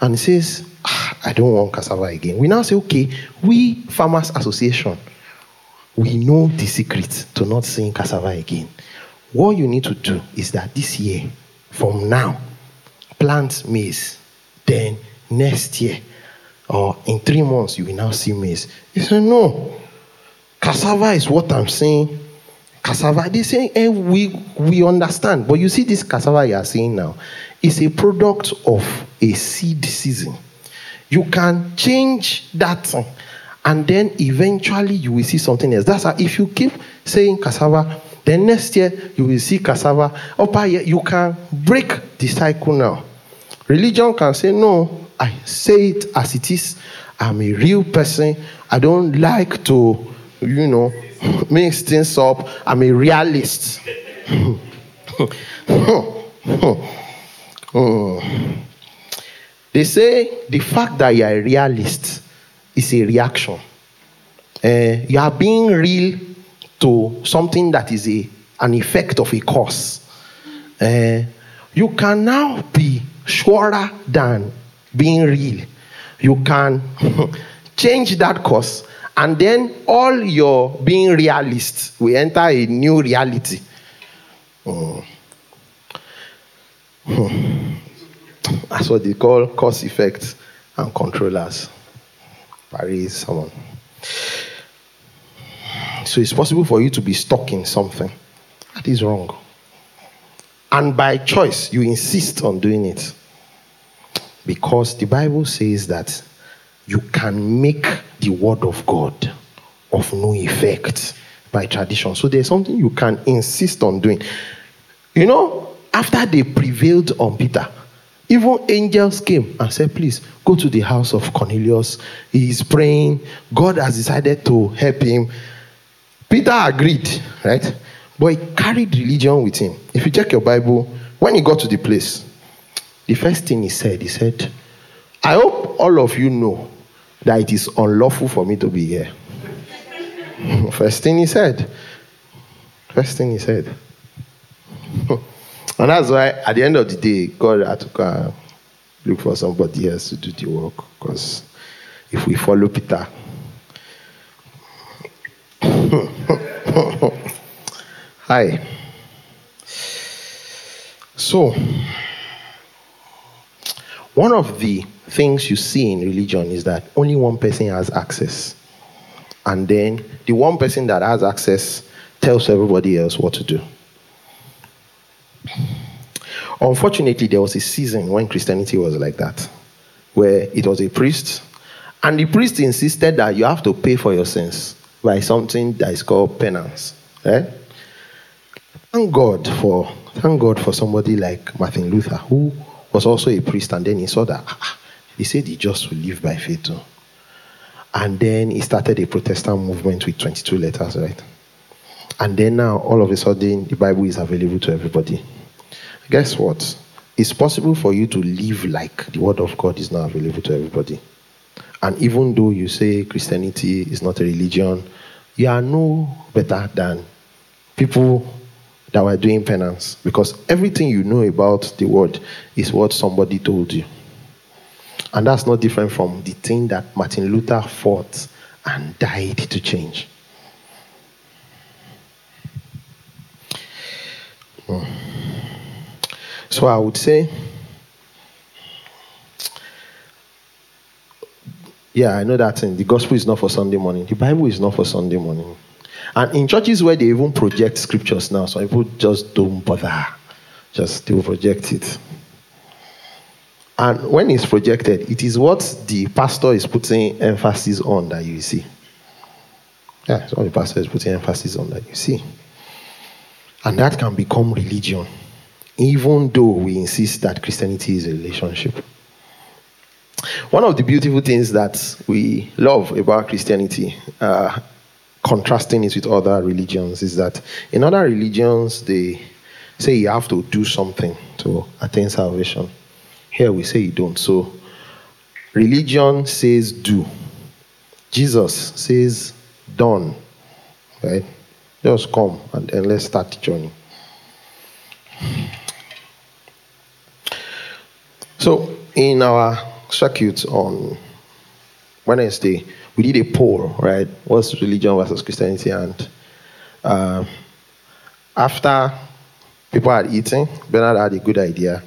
Speaker 1: and says, "Ah, I don't want cassava again. We now say, okay, we farmers association, we know the secret to not seeing cassava again. What you need to do is that this year, from now, plant maize. Then next year, or in three months, you will now see maize. He said, no. Cassava is what I'm saying. Cassava, they say, eh, we, we understand. But you see, this cassava you are seeing now is a product of a seed season. You can change that and then eventually you will see something else. That's how, if you keep saying cassava, then next year you will see cassava. Upper year, you can break the cycle now. Religion can say, No, I say it as it is. I'm a real person. I don't like to, you know, mix things up. I'm a realist. They say the fact that you are a realist is a reaction. Eh, you are being real to something that is a, an effect of a cause. Eh, you can now be surer than being real. You can change that course, and then all your being realist will enter a new reality. Mm. That's what they call cause effect and controllers. Paris, someone. So it's possible for you to be stuck in something. That is wrong. And by choice, you insist on doing it. Because the Bible says that you can make the word of God of no effect by tradition. So there's something you can insist on doing. You know, after they prevailed on Peter, even angels came and said, Please go to the house of Cornelius. He is praying. God has decided to help him. Peter agreed, right? But he carried religion with him. If you check your Bible, when he got to the place, the first thing he said, he said, I hope all of you know that it is unlawful for me to be here. First thing he said. First thing he said. and that's why at the end of the day, God had to and look for somebody else to do the work. Because if we follow Peter, hi. So, one of the things you see in religion is that only one person has access. And then the one person that has access tells everybody else what to do. Unfortunately, there was a season when Christianity was like that, where it was a priest, and the priest insisted that you have to pay for your sins by something that is called penance. Right? Thank God for thank God for somebody like Martin Luther, who was also a priest, and then he saw that ah, ah, he said he just will live by faith too. And then he started a Protestant movement with 22 letters, right? And then now, all of a sudden, the Bible is available to everybody. Guess what? It's possible for you to live like the Word of God is now available to everybody. And even though you say Christianity is not a religion, you are no better than people that were doing penance because everything you know about the Word is what somebody told you. And that's not different from the thing that Martin Luther fought and died to change. So I would say, yeah, I know that thing. The gospel is not for Sunday morning. The Bible is not for Sunday morning. And in churches where they even project scriptures now, some people just don't bother. Just will project it. And when it's projected, it is what the pastor is putting emphasis on that you see. Yeah, it's what the pastor is putting emphasis on that you see. And that can become religion, even though we insist that Christianity is a relationship. One of the beautiful things that we love about Christianity, uh, contrasting it with other religions, is that in other religions, they say you have to do something to attain salvation. Here we say you don't. So Religion says do. Jesus says done. Right? Just come and then let's start the journey. So, in our circuit on Wednesday, we did a poll, right? What's religion versus Christianity? And uh, after people had eaten, Bernard had a good idea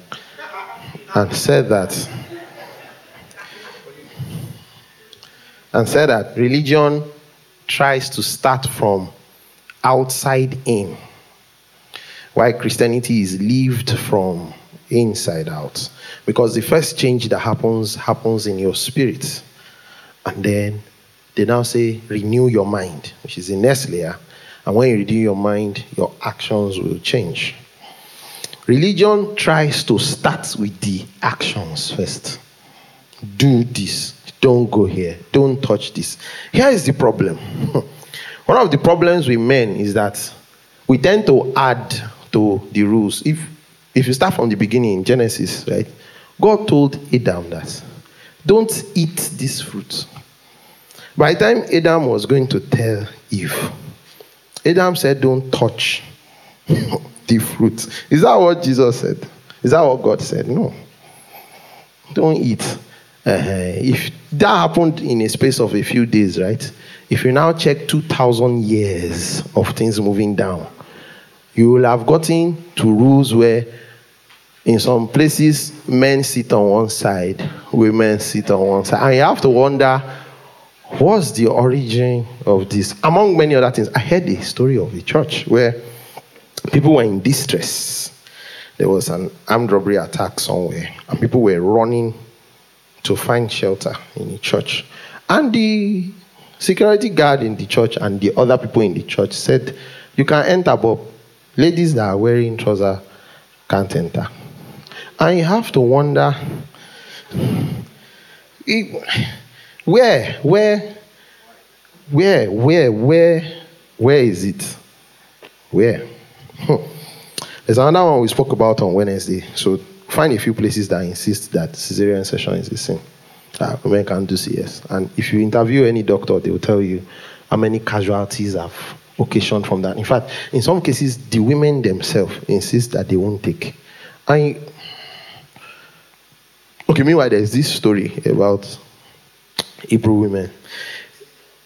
Speaker 1: and said that and said that religion tries to start from outside in, while Christianity is lived from inside out. Because the first change that happens happens in your spirit. And then they now say, renew your mind, which is the next layer. And when you renew your mind, your actions will change. Religion tries to start with the actions first. Do this. Don't go here. Don't touch this. Here is the problem. One of the problems with men is that we tend to add to the rules. If if you start from the beginning in Genesis, right? God told Adam that don't eat this fruit. By the time Adam was going to tell Eve, Adam said, Don't touch the fruit. Is that what Jesus said? Is that what God said? No. Don't eat. Uh, if that happened in a space of a few days, right? If you now check 2,000 years of things moving down, you will have gotten to rules where in some places men sit on one side, women sit on one side. And you have to wonder what's the origin of this? Among many other things, I heard a story of a church where people were in distress. There was an armed robbery attack somewhere, and people were running to find shelter in the church. And the security guard in the church and the other people in the church said, You can enter, but ladies that are wearing trousers can't enter. And you have to wonder where, where, where, where, where, where is it? Where? There's another one we spoke about on Wednesday. So find a few places that insist that cesarean section is the same. Uh, women can do CS. And if you interview any doctor, they will tell you how many casualties have occasioned from that. In fact, in some cases, the women themselves insist that they won't take. I okay. Meanwhile, there's this story about Hebrew women.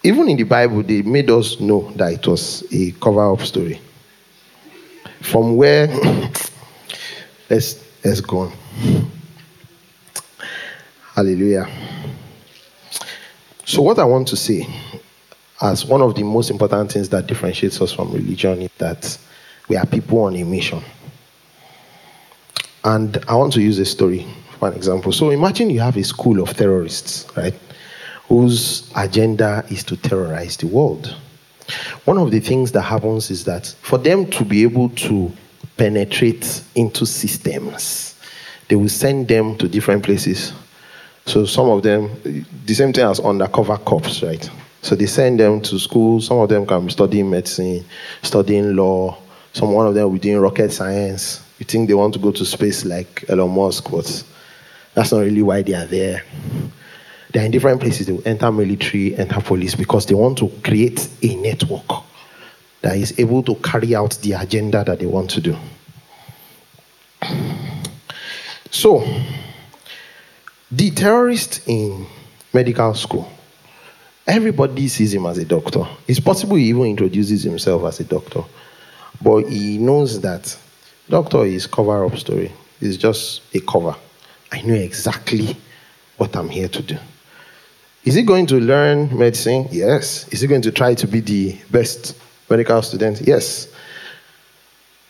Speaker 1: Even in the Bible, they made us know that it was a cover-up story. From where let's let's go on. Hallelujah. So, what I want to say, as one of the most important things that differentiates us from religion, is that we are people on a mission. And I want to use a story for an example. So, imagine you have a school of terrorists, right, whose agenda is to terrorize the world. One of the things that happens is that for them to be able to penetrate into systems, they will send them to different places so some of them, the same thing as undercover cops, right? So they send them to school. Some of them can be studying medicine, studying law. Some one of them will be doing rocket science. You think they want to go to space like Elon Musk, but that's not really why they are there. They're in different places. They will enter military, enter police because they want to create a network that is able to carry out the agenda that they want to do. So, the terrorist in medical school, everybody sees him as a doctor. It's possible he even introduces himself as a doctor. But he knows that doctor is cover up story. It's just a cover. I know exactly what I'm here to do. Is he going to learn medicine? Yes. Is he going to try to be the best medical student? Yes.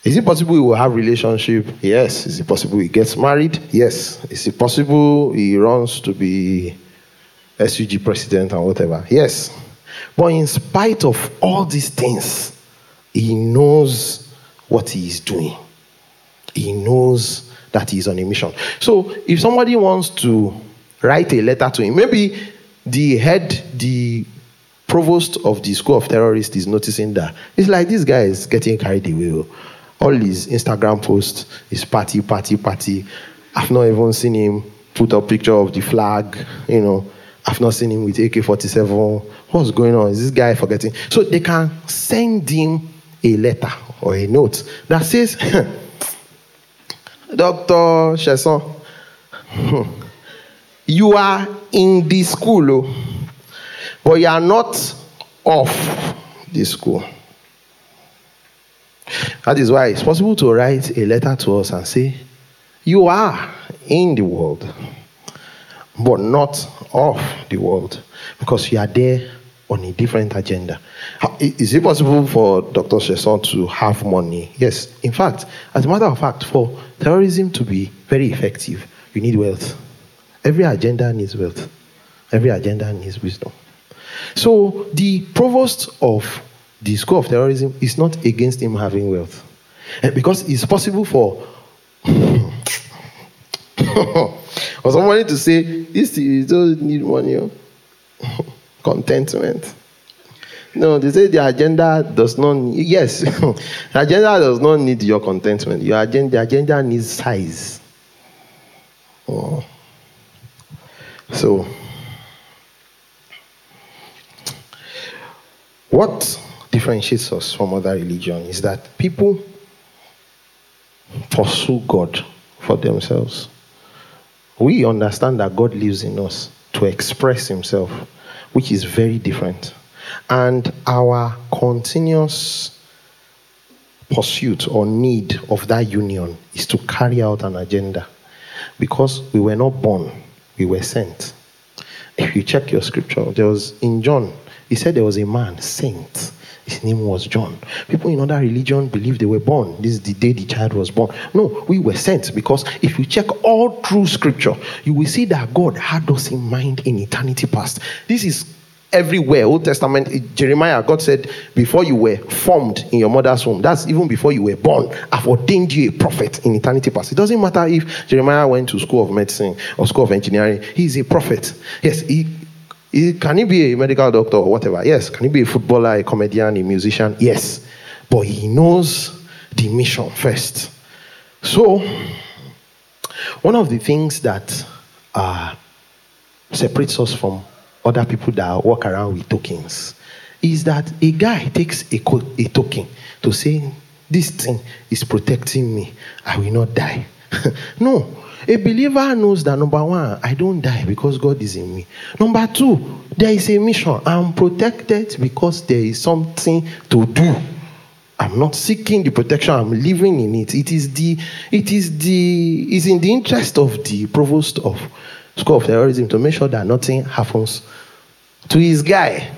Speaker 1: Is it possible he will have relationship? Yes. Is it possible he gets married? Yes. Is it possible he runs to be SUG president and whatever? Yes. But in spite of all these things, he knows what he is doing. He knows that he is on a mission. So if somebody wants to write a letter to him, maybe the head, the provost of the school of terrorists is noticing that. It's like this guy is getting carried away oh. all his Instagram posts is party, party, party. I've not even seen him put up picture of the flag, you know. I've not seen him with AK 47. What's going on? Is this guy forgetting? So they can send him a letter or a note that says, Dr. Chesson, you are in the school, oh, but you are not of the school. That is why it's possible to write a letter to us and say, You are in the world, but not of the world, because you are there on a different agenda. Is it possible for Dr. Chesson to have money? Yes. In fact, as a matter of fact, for terrorism to be very effective, you need wealth. Every agenda needs wealth, every agenda needs wisdom. So the provost of the school of terrorism is not against him having wealth. Eh, Because it's possible for for somebody to say, this you don't need money. oh." Contentment. No, they say the agenda does not need, yes, the agenda does not need your contentment. Your agenda, the agenda needs size. Oh. So, what differentiates us from other religion is that people pursue God for themselves. We understand that God lives in us to express Himself, which is very different. And our continuous pursuit or need of that union is to carry out an agenda because we were not born, we were sent. If you check your scripture, there was in John, he said there was a man sent. His name was John. People in other religion believe they were born. This is the day the child was born. No, we were sent because if you check all through scripture, you will see that God had us in mind in eternity past. This is everywhere. Old Testament, Jeremiah, God said, Before you were formed in your mother's womb, that's even before you were born, I've ordained you a prophet in eternity past. It doesn't matter if Jeremiah went to school of medicine or school of engineering, he's a prophet. Yes, he, can he be a medical doctor or whatever? Yes. Can he be a footballer, a comedian, a musician? Yes. But he knows the mission first. So, one of the things that uh, separates us from other people that walk around with tokens is that a guy takes a, co- a token to say, This thing is protecting me, I will not die. no. A believer knows that number one, I don't die because God is in me. Number two, there is a mission. I'm protected because there is something to do. I'm not seeking the protection, I'm living in it. It is the it is the is in the interest of the provost of School of Terrorism to make sure that nothing happens to his guy.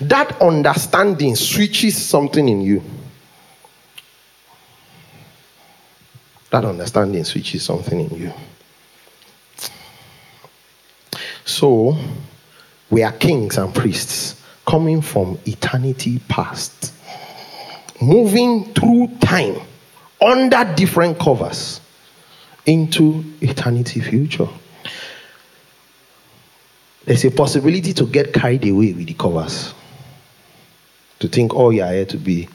Speaker 1: That understanding switches something in you. That understanding switches something in you. So, we are kings and priests coming from eternity past, moving through time under different covers into eternity future. There's a possibility to get carried away with the covers. To think all you're here to be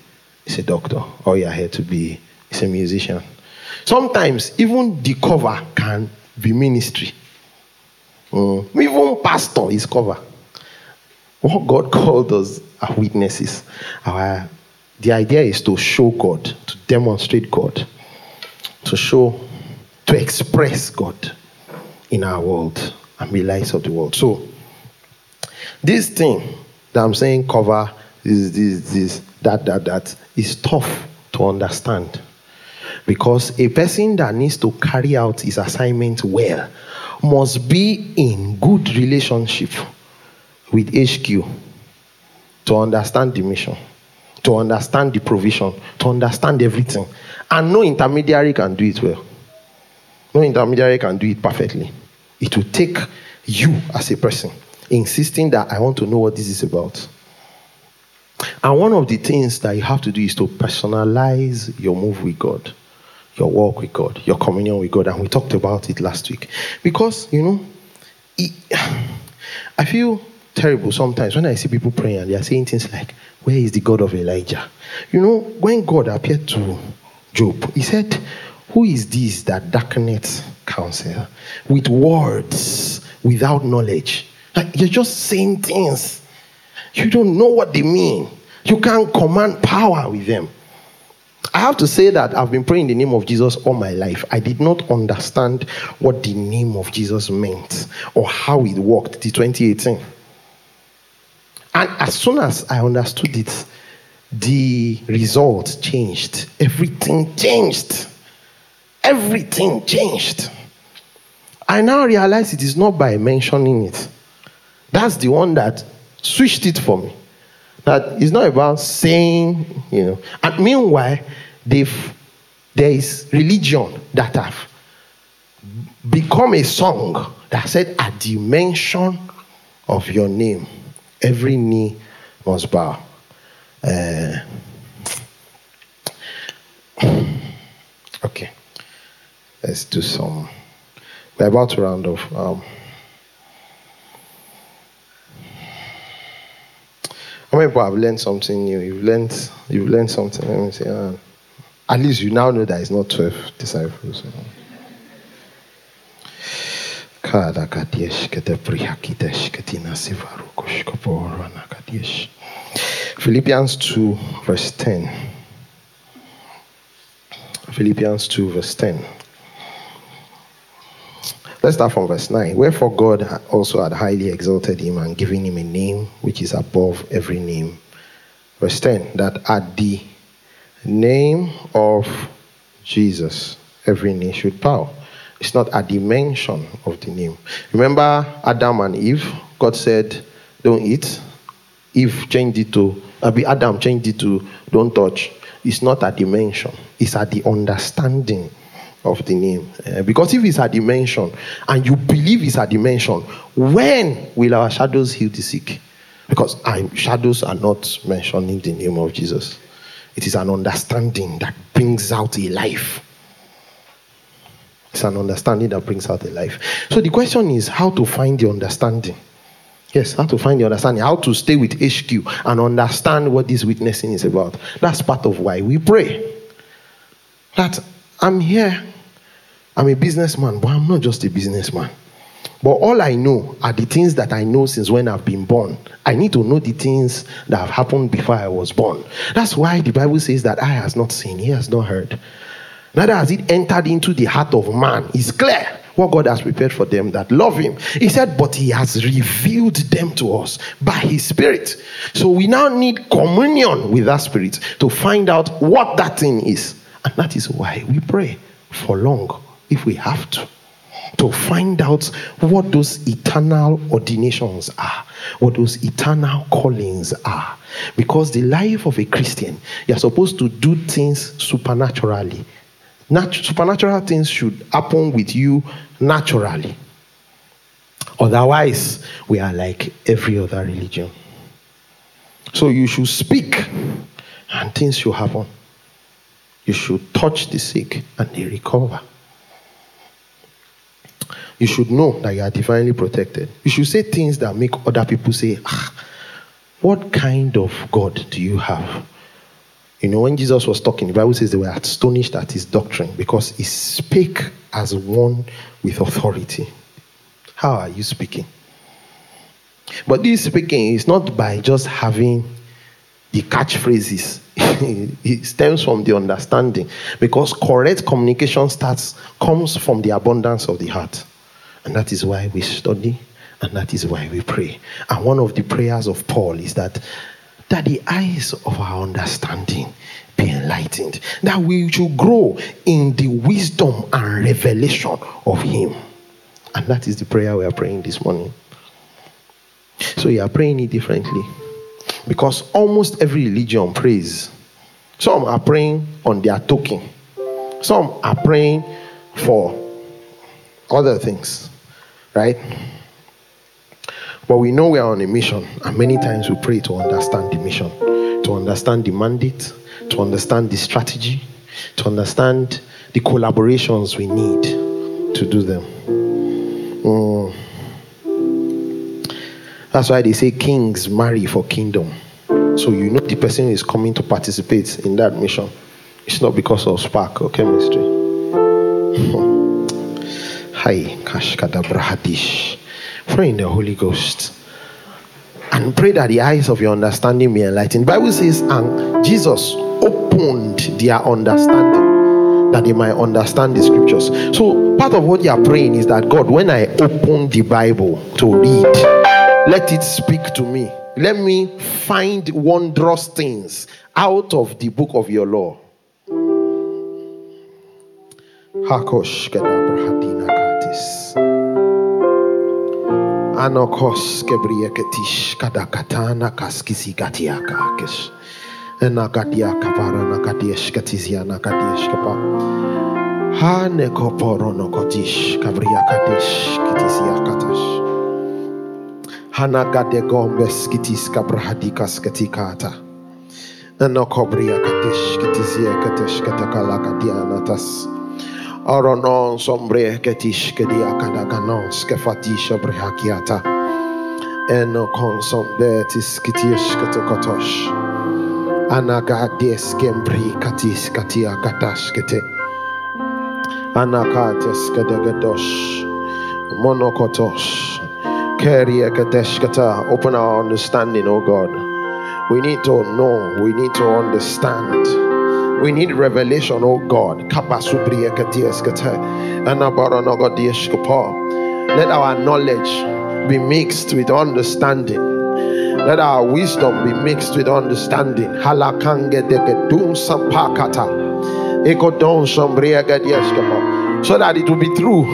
Speaker 1: is a doctor, all you're here to be is a musician. Sometimes even the cover can be ministry. Mm. Even pastor is cover. What God called us are witnesses. Our, the idea is to show God, to demonstrate God, to show, to express God in our world and be lights of the world. So, this thing that I'm saying cover, this, this, this, that, that, that, is tough to understand. Because a person that needs to carry out his assignment well must be in good relationship with HQ to understand the mission, to understand the provision, to understand everything. And no intermediary can do it well. No intermediary can do it perfectly. It will take you as a person insisting that I want to know what this is about. And one of the things that you have to do is to personalize your move with God, your walk with God, your communion with God. And we talked about it last week. Because, you know, it, I feel terrible sometimes when I see people praying and they are saying things like, Where is the God of Elijah? You know, when God appeared to Job, he said, Who is this that darkeneth counselor. With words, without knowledge. Like you're just saying things. You don't know what they mean. You can't command power with them. I have to say that I've been praying the name of Jesus all my life. I did not understand what the name of Jesus meant or how it worked till 2018. And as soon as I understood it, the result changed. Everything changed. Everything changed. I now realize it is not by mentioning it. That's the one that switched it for me. That it's not about saying, you know. And meanwhile, they've, there is religion that have become a song that said, at the mention of your name, every knee must bow. Uh, okay, let's do some. We're about to round off. Um, how many people have learned something new? You've learned, you've learned something. Let me see. Uh, at least you now know that it's not 12 disciples. Philippians 2, verse 10. Philippians 2, verse 10. Let's start from verse 9. Wherefore God also had highly exalted him and given him a name which is above every name. Verse 10 that at the name of Jesus, every knee should bow. It's not at the mention of the name. Remember Adam and Eve? God said, Don't eat. Eve changed it to, Adam changed it to, Don't touch. It's not at the mention, it's at the understanding of the name. Uh, because if it's a dimension and you believe it's a dimension, when will our shadows heal the sick? Because our shadows are not mentioning the name of Jesus. It is an understanding that brings out a life. It's an understanding that brings out a life. So the question is how to find the understanding. Yes, how to find the understanding, how to stay with HQ and understand what this witnessing is about. That's part of why we pray. That I'm here, I'm a businessman, but I'm not just a businessman. But all I know are the things that I know since when I've been born. I need to know the things that have happened before I was born. That's why the Bible says that eye has not seen, he has not heard. Neither has it entered into the heart of man. It's clear what God has prepared for them that love him. He said, but he has revealed them to us by his spirit. So we now need communion with that spirit to find out what that thing is. And that is why we pray for long if we have to to find out what those eternal ordinations are, what those eternal callings are. Because the life of a Christian, you're supposed to do things supernaturally. Nat- supernatural things should happen with you naturally. Otherwise, we are like every other religion. So you should speak and things should happen. You should touch the sick and they recover you should know that you are divinely protected. You should say things that make other people say, ah, what kind of God do you have? You know, when Jesus was talking, the Bible says they were astonished at his doctrine because he spake as one with authority. How are you speaking? But this speaking is not by just having the catchphrases. it stems from the understanding because correct communication starts comes from the abundance of the heart. And that is why we study and that is why we pray. And one of the prayers of Paul is that that the eyes of our understanding be enlightened, that we should grow in the wisdom and revelation of Him. And that is the prayer we are praying this morning. So you are praying it differently. Because almost every religion prays. Some are praying on their token, some are praying for other things right? But we know we are on a mission, and many times we pray to understand the mission, to understand the mandate, to understand the strategy, to understand the collaborations we need to do them. Mm. That's why they say kings marry for kingdom. So you know the person is coming to participate in that mission. It's not because of spark or chemistry. Hi, Kashkadabrahadish. Pray in the Holy Ghost. And pray that the eyes of your understanding be enlightened. The Bible says, and Jesus opened their understanding that they might understand the scriptures. So part of what you are praying is that God, when I open the Bible to read, let it speak to me. Let me find wondrous things out of the book of your law. Hakosh kedabrahadina katis. Anokos kebrieketish kadakatana kaskisi gatiaka kesh. Enagadia kavara nakadiesh katizia nakadiesh kapa. Hane koporo kotish kabriakadish kitizia katash. Hanagade gombes kitis kabrahadikas katikata. Enokobria katish kitizia katish katakalakadianatas. Oronon sombre ketish kedia kadaganos kefatish obrihakiata. Eno konsom betis kitish katakotosh. Anagades kembri katis katia katash kete. Anakates kedegadosh. Monokotosh. Keria katesh kata. Open our understanding, O God. We need to know. We need to understand. We need revelation, oh God. Let our knowledge be mixed with understanding. Let our wisdom be mixed with understanding. So that it will be true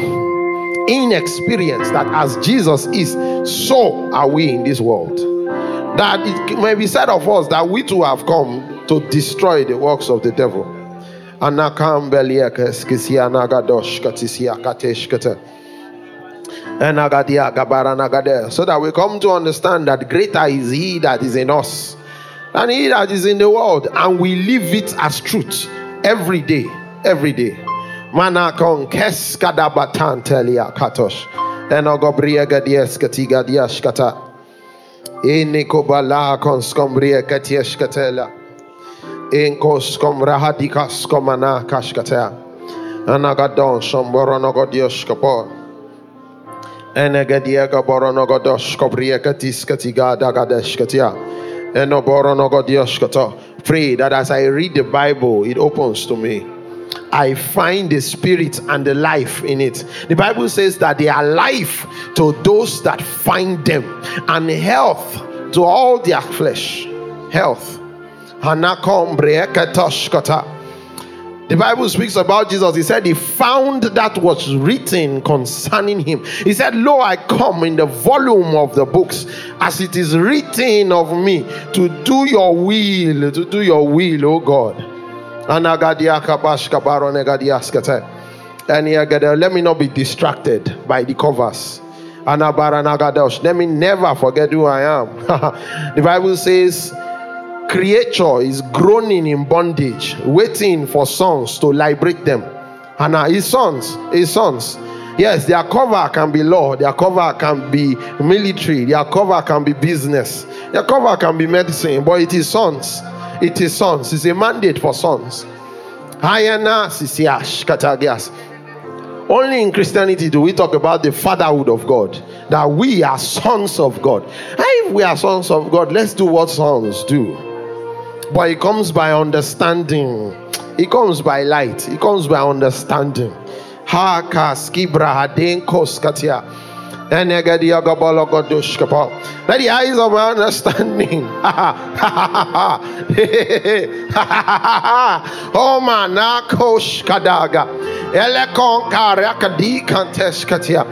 Speaker 1: in experience that as Jesus is, so are we in this world. That it may be said of us that we too have come to destroy the works of the devil. So that we come to understand that greater is he that is in us than he that is in the world, and we live it as truth every day, every day. Manakon kes kadabatan telia katosh. Enogobriegadies katigadiash kata. Inikobala konscombria katieshkatela. Inkos komrahadikas komana uh, kashkatea. Anagadon shomboronogodiosh kapor. Enegadiega boronogodosh kobria katis katiga dagadesh katia. Enoboronogodiosh kata. Pray that as I read the Bible, it opens to me. I find the spirit and the life in it. The Bible says that they are life to those that find them, and health to all their flesh. Health. The Bible speaks about Jesus. He said he found that was written concerning him. He said, Lo, I come in the volume of the books as it is written of me to do your will, to do your will, O God. And let me not be distracted by the covers. Let me never forget who I am. the Bible says, creature is groaning in bondage, waiting for sons to liberate them. And now his sons, his sons. Yes, their cover can be law, their cover can be military, their cover can be business, their cover can be medicine, but it is sons. It is sons. It's a mandate for sons. Only in Christianity do we talk about the fatherhood of God, that we are sons of God. If we are sons of God, let's do what sons do. But it comes by understanding. It comes by light. It comes by understanding. Let the eyes of my understanding. oh man, nakosh kadaga. Elekon karakadi kantesh katia.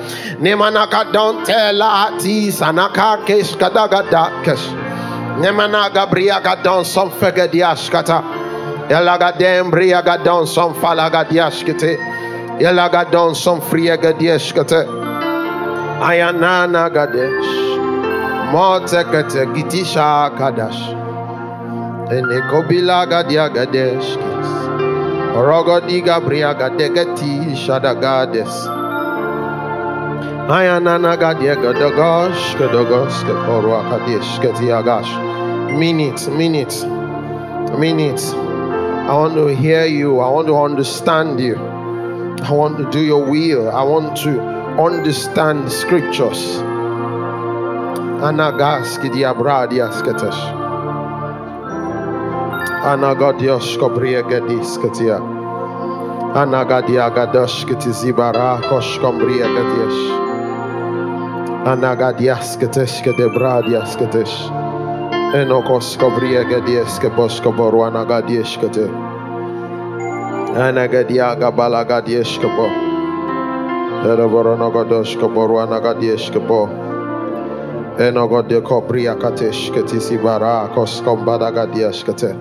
Speaker 1: Nemanaka don't tell ati sanaka kesh kadaga dakesh. Nemanaga briaga don some fegadiashkata. Elaga dem briaga don some falaga diashkete. Elaga don some friega diashkete. Ayanana gadesh. Motekete gitisha kadash. Enekobila gadia gadesh. Orogodiga briaga degeti shadagades. Ayanana gadia keporwa kadesh ketiagash. Minutes, minutes, minutes. I want to hear you. I want to understand you. I want to do your will. I want to understand scriptures. Anagas kidiabradias ketesh. Anagadios kobria gedis Enokosko Briegedieske Bosko Boruana Gadieskete. Anagadiaga Balagadieskebo. Ereboronogodosko Boruana Gadieskebo. Enogodio Kobriakatesketi Sibara Koskom Badagadieskete.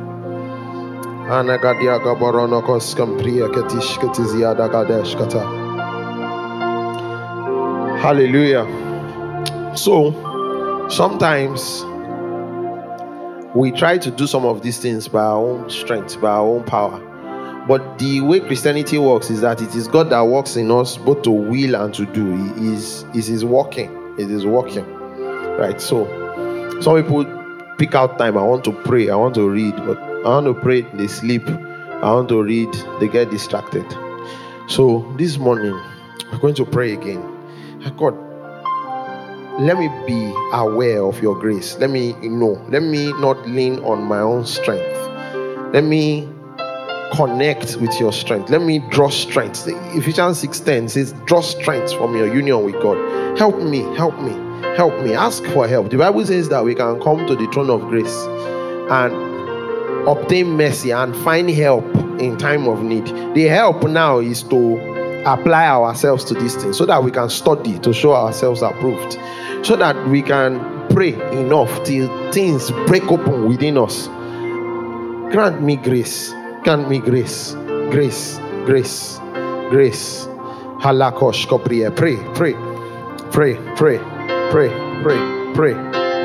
Speaker 1: Anagadiaga Boronokoskom Prieketisketi Ziadagadeskata. Hallelujah. So, sometimes we try to do some of these things by our own strength, by our own power. But the way Christianity works is that it is God that works in us both to will and to do. He is is working. It is working. Right. So some people pick out time. I want to pray, I want to read, but I want to pray, they sleep. I want to read, they get distracted. So this morning, we're going to pray again. Ah, God, let me be aware of your grace. Let me know. Let me not lean on my own strength. Let me connect with your strength. Let me draw strength. Ephesians 6:10 says, draw strength from your union with God. Help me, help me, help me. Ask for help. The Bible says that we can come to the throne of grace and obtain mercy and find help in time of need. The help now is to apply ourselves to these things so that we can study to show ourselves approved, so that we can pray enough till things break open within us. Grant me grace. Grant me grace. Grace. Grace. Grace. Halakosh koprie. Pray. Pray. Pray. Pray. Pray. Pray. Pray.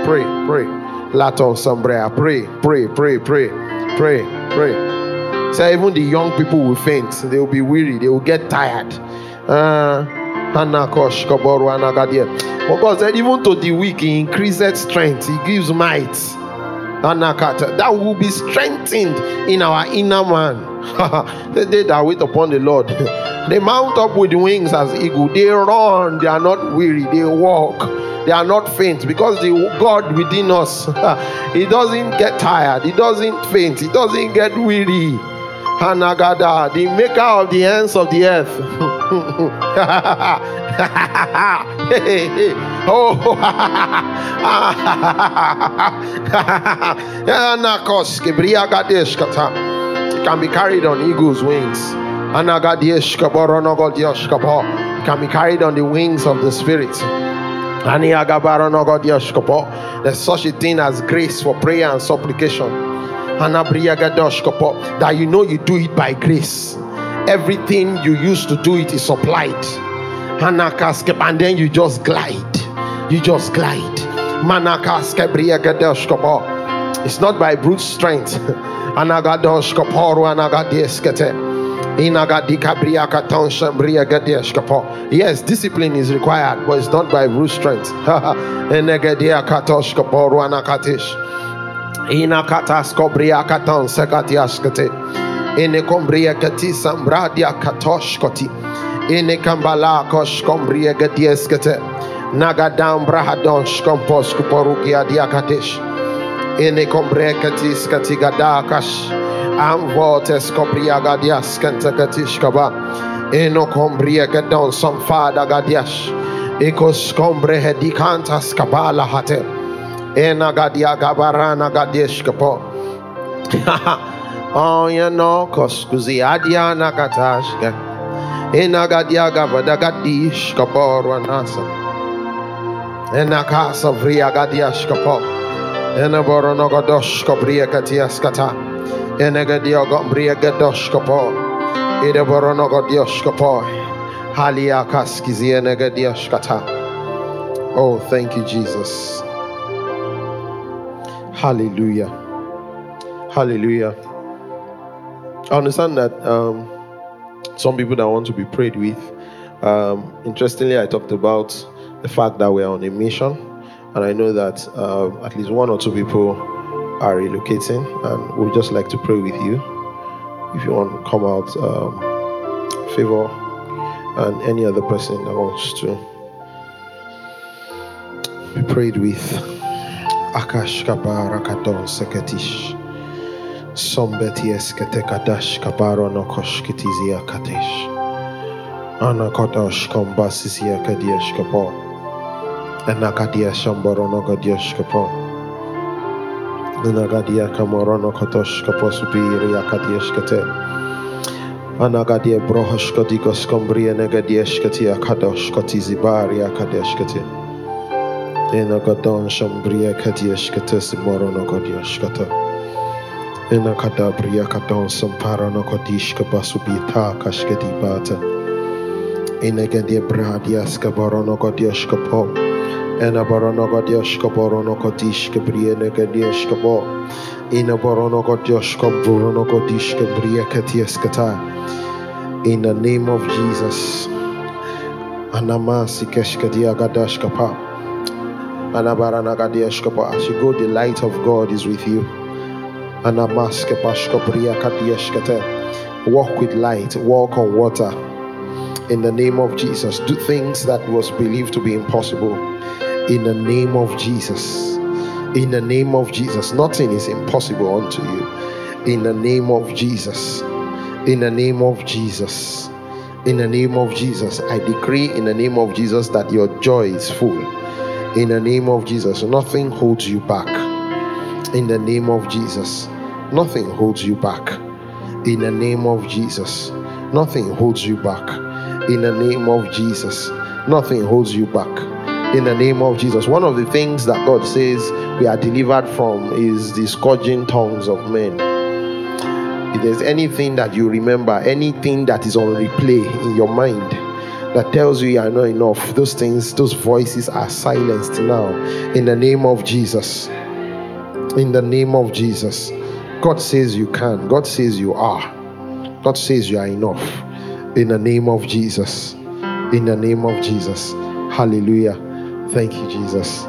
Speaker 1: Pray. Pray. Laton sombrea. Pray. Pray. Pray. Pray. Pray. Pray. Say even the young people will faint. They will be weary. They will get tired. Uh, but God said, even to the weak, He increased strength. He gives might. That will be strengthened in our inner man. the day that wait upon the Lord, they mount up with wings as eagle. They run. They are not weary. They walk. They are not faint because the God within us, He doesn't get tired. He doesn't faint. He doesn't get weary. Hanagada, the maker of the ends of the earth. oh, it can be carried on eagle's wings. It can be carried on the wings of the spirit. There's such a thing as grace for prayer and supplication that you know you do it by grace. Everything you used to do it is supplied. And then you just glide. You just glide. It's not by brute strength. Yes, discipline is required, but it's not by brute strength. inakatas kobria katan sekatiaskete ene kombria kati sambradia katoshkoti. Ene kambala kosh kombria gadieskete nagadam brahadosh komposk porukia diakatesh ene kombria kati skati gadakash amvotes kobria gadias kentekatish kaba. Eno kombria gadon samfada gadiash. Ekos kombre hedikantas kabala hatem Oh, you know, koskuzi adia nakatashke. Enagadia gavada gadish kapor wanasa. Enakasa vria gadiash kapor. Gadosh katias kata. Gadosh Halia kata. Oh, thank you, Jesus. Hallelujah. Hallelujah. I understand that um, some people that want to be prayed with. Um, interestingly, I talked about the fact that we are on a mission, and I know that uh, at least one or two people are relocating, and we'd just like to pray with you. If you want to come out, um, favor and any other person that wants to be prayed with. Akash kabarakadon seketish. Sombeti eskete kadash kabaro no koshkitizia katesh. Anakotosh kombasizia kadiesh kapo. Enakadia shamboro no kadiesh kapo. Enagadia kamoro no kotosh kapo supiri akadiesh kate. Anagadia brohosh kodigos kombria negadiesh kati akadosh kotizibari akadesh kate. Enagadon shambria kadiesh kate. Enakada bria kadon sampara no kodish kabasubita kashkedi bata. Enagadie bradias kabaro kodish kapo. Ena borono godiosh kaborono kodish kabria negadiesh kabo. Ina borono godiosh kaborono kodish kabria katias kata. In the name of Jesus. Anamasi keshkadia gadash gadiash kapa. As you go, the light of God is with you. Walk with light, walk on water. In the name of Jesus, do things that was believed to be impossible. In the name of Jesus. In the name of Jesus. Nothing is impossible unto you. In the name of Jesus. In the name of Jesus. In the name of Jesus. I decree in the name of Jesus that your joy is full. In the name of Jesus. Nothing holds you back. In the name of Jesus. Nothing holds you back. In the name of Jesus. Nothing holds you back. In the name of Jesus. Nothing holds you back in the name of Jesus. One of the things that God says we are delivered from is the scourging tongues of men. If there's anything that you remember, anything that is on replay in your mind that tells you you are not enough, those things, those voices are silenced now in the name of Jesus. In the name of Jesus. God says you can, God says you are, God says you are enough in the name of Jesus. In the name of Jesus. Hallelujah. Thank you, Jesus.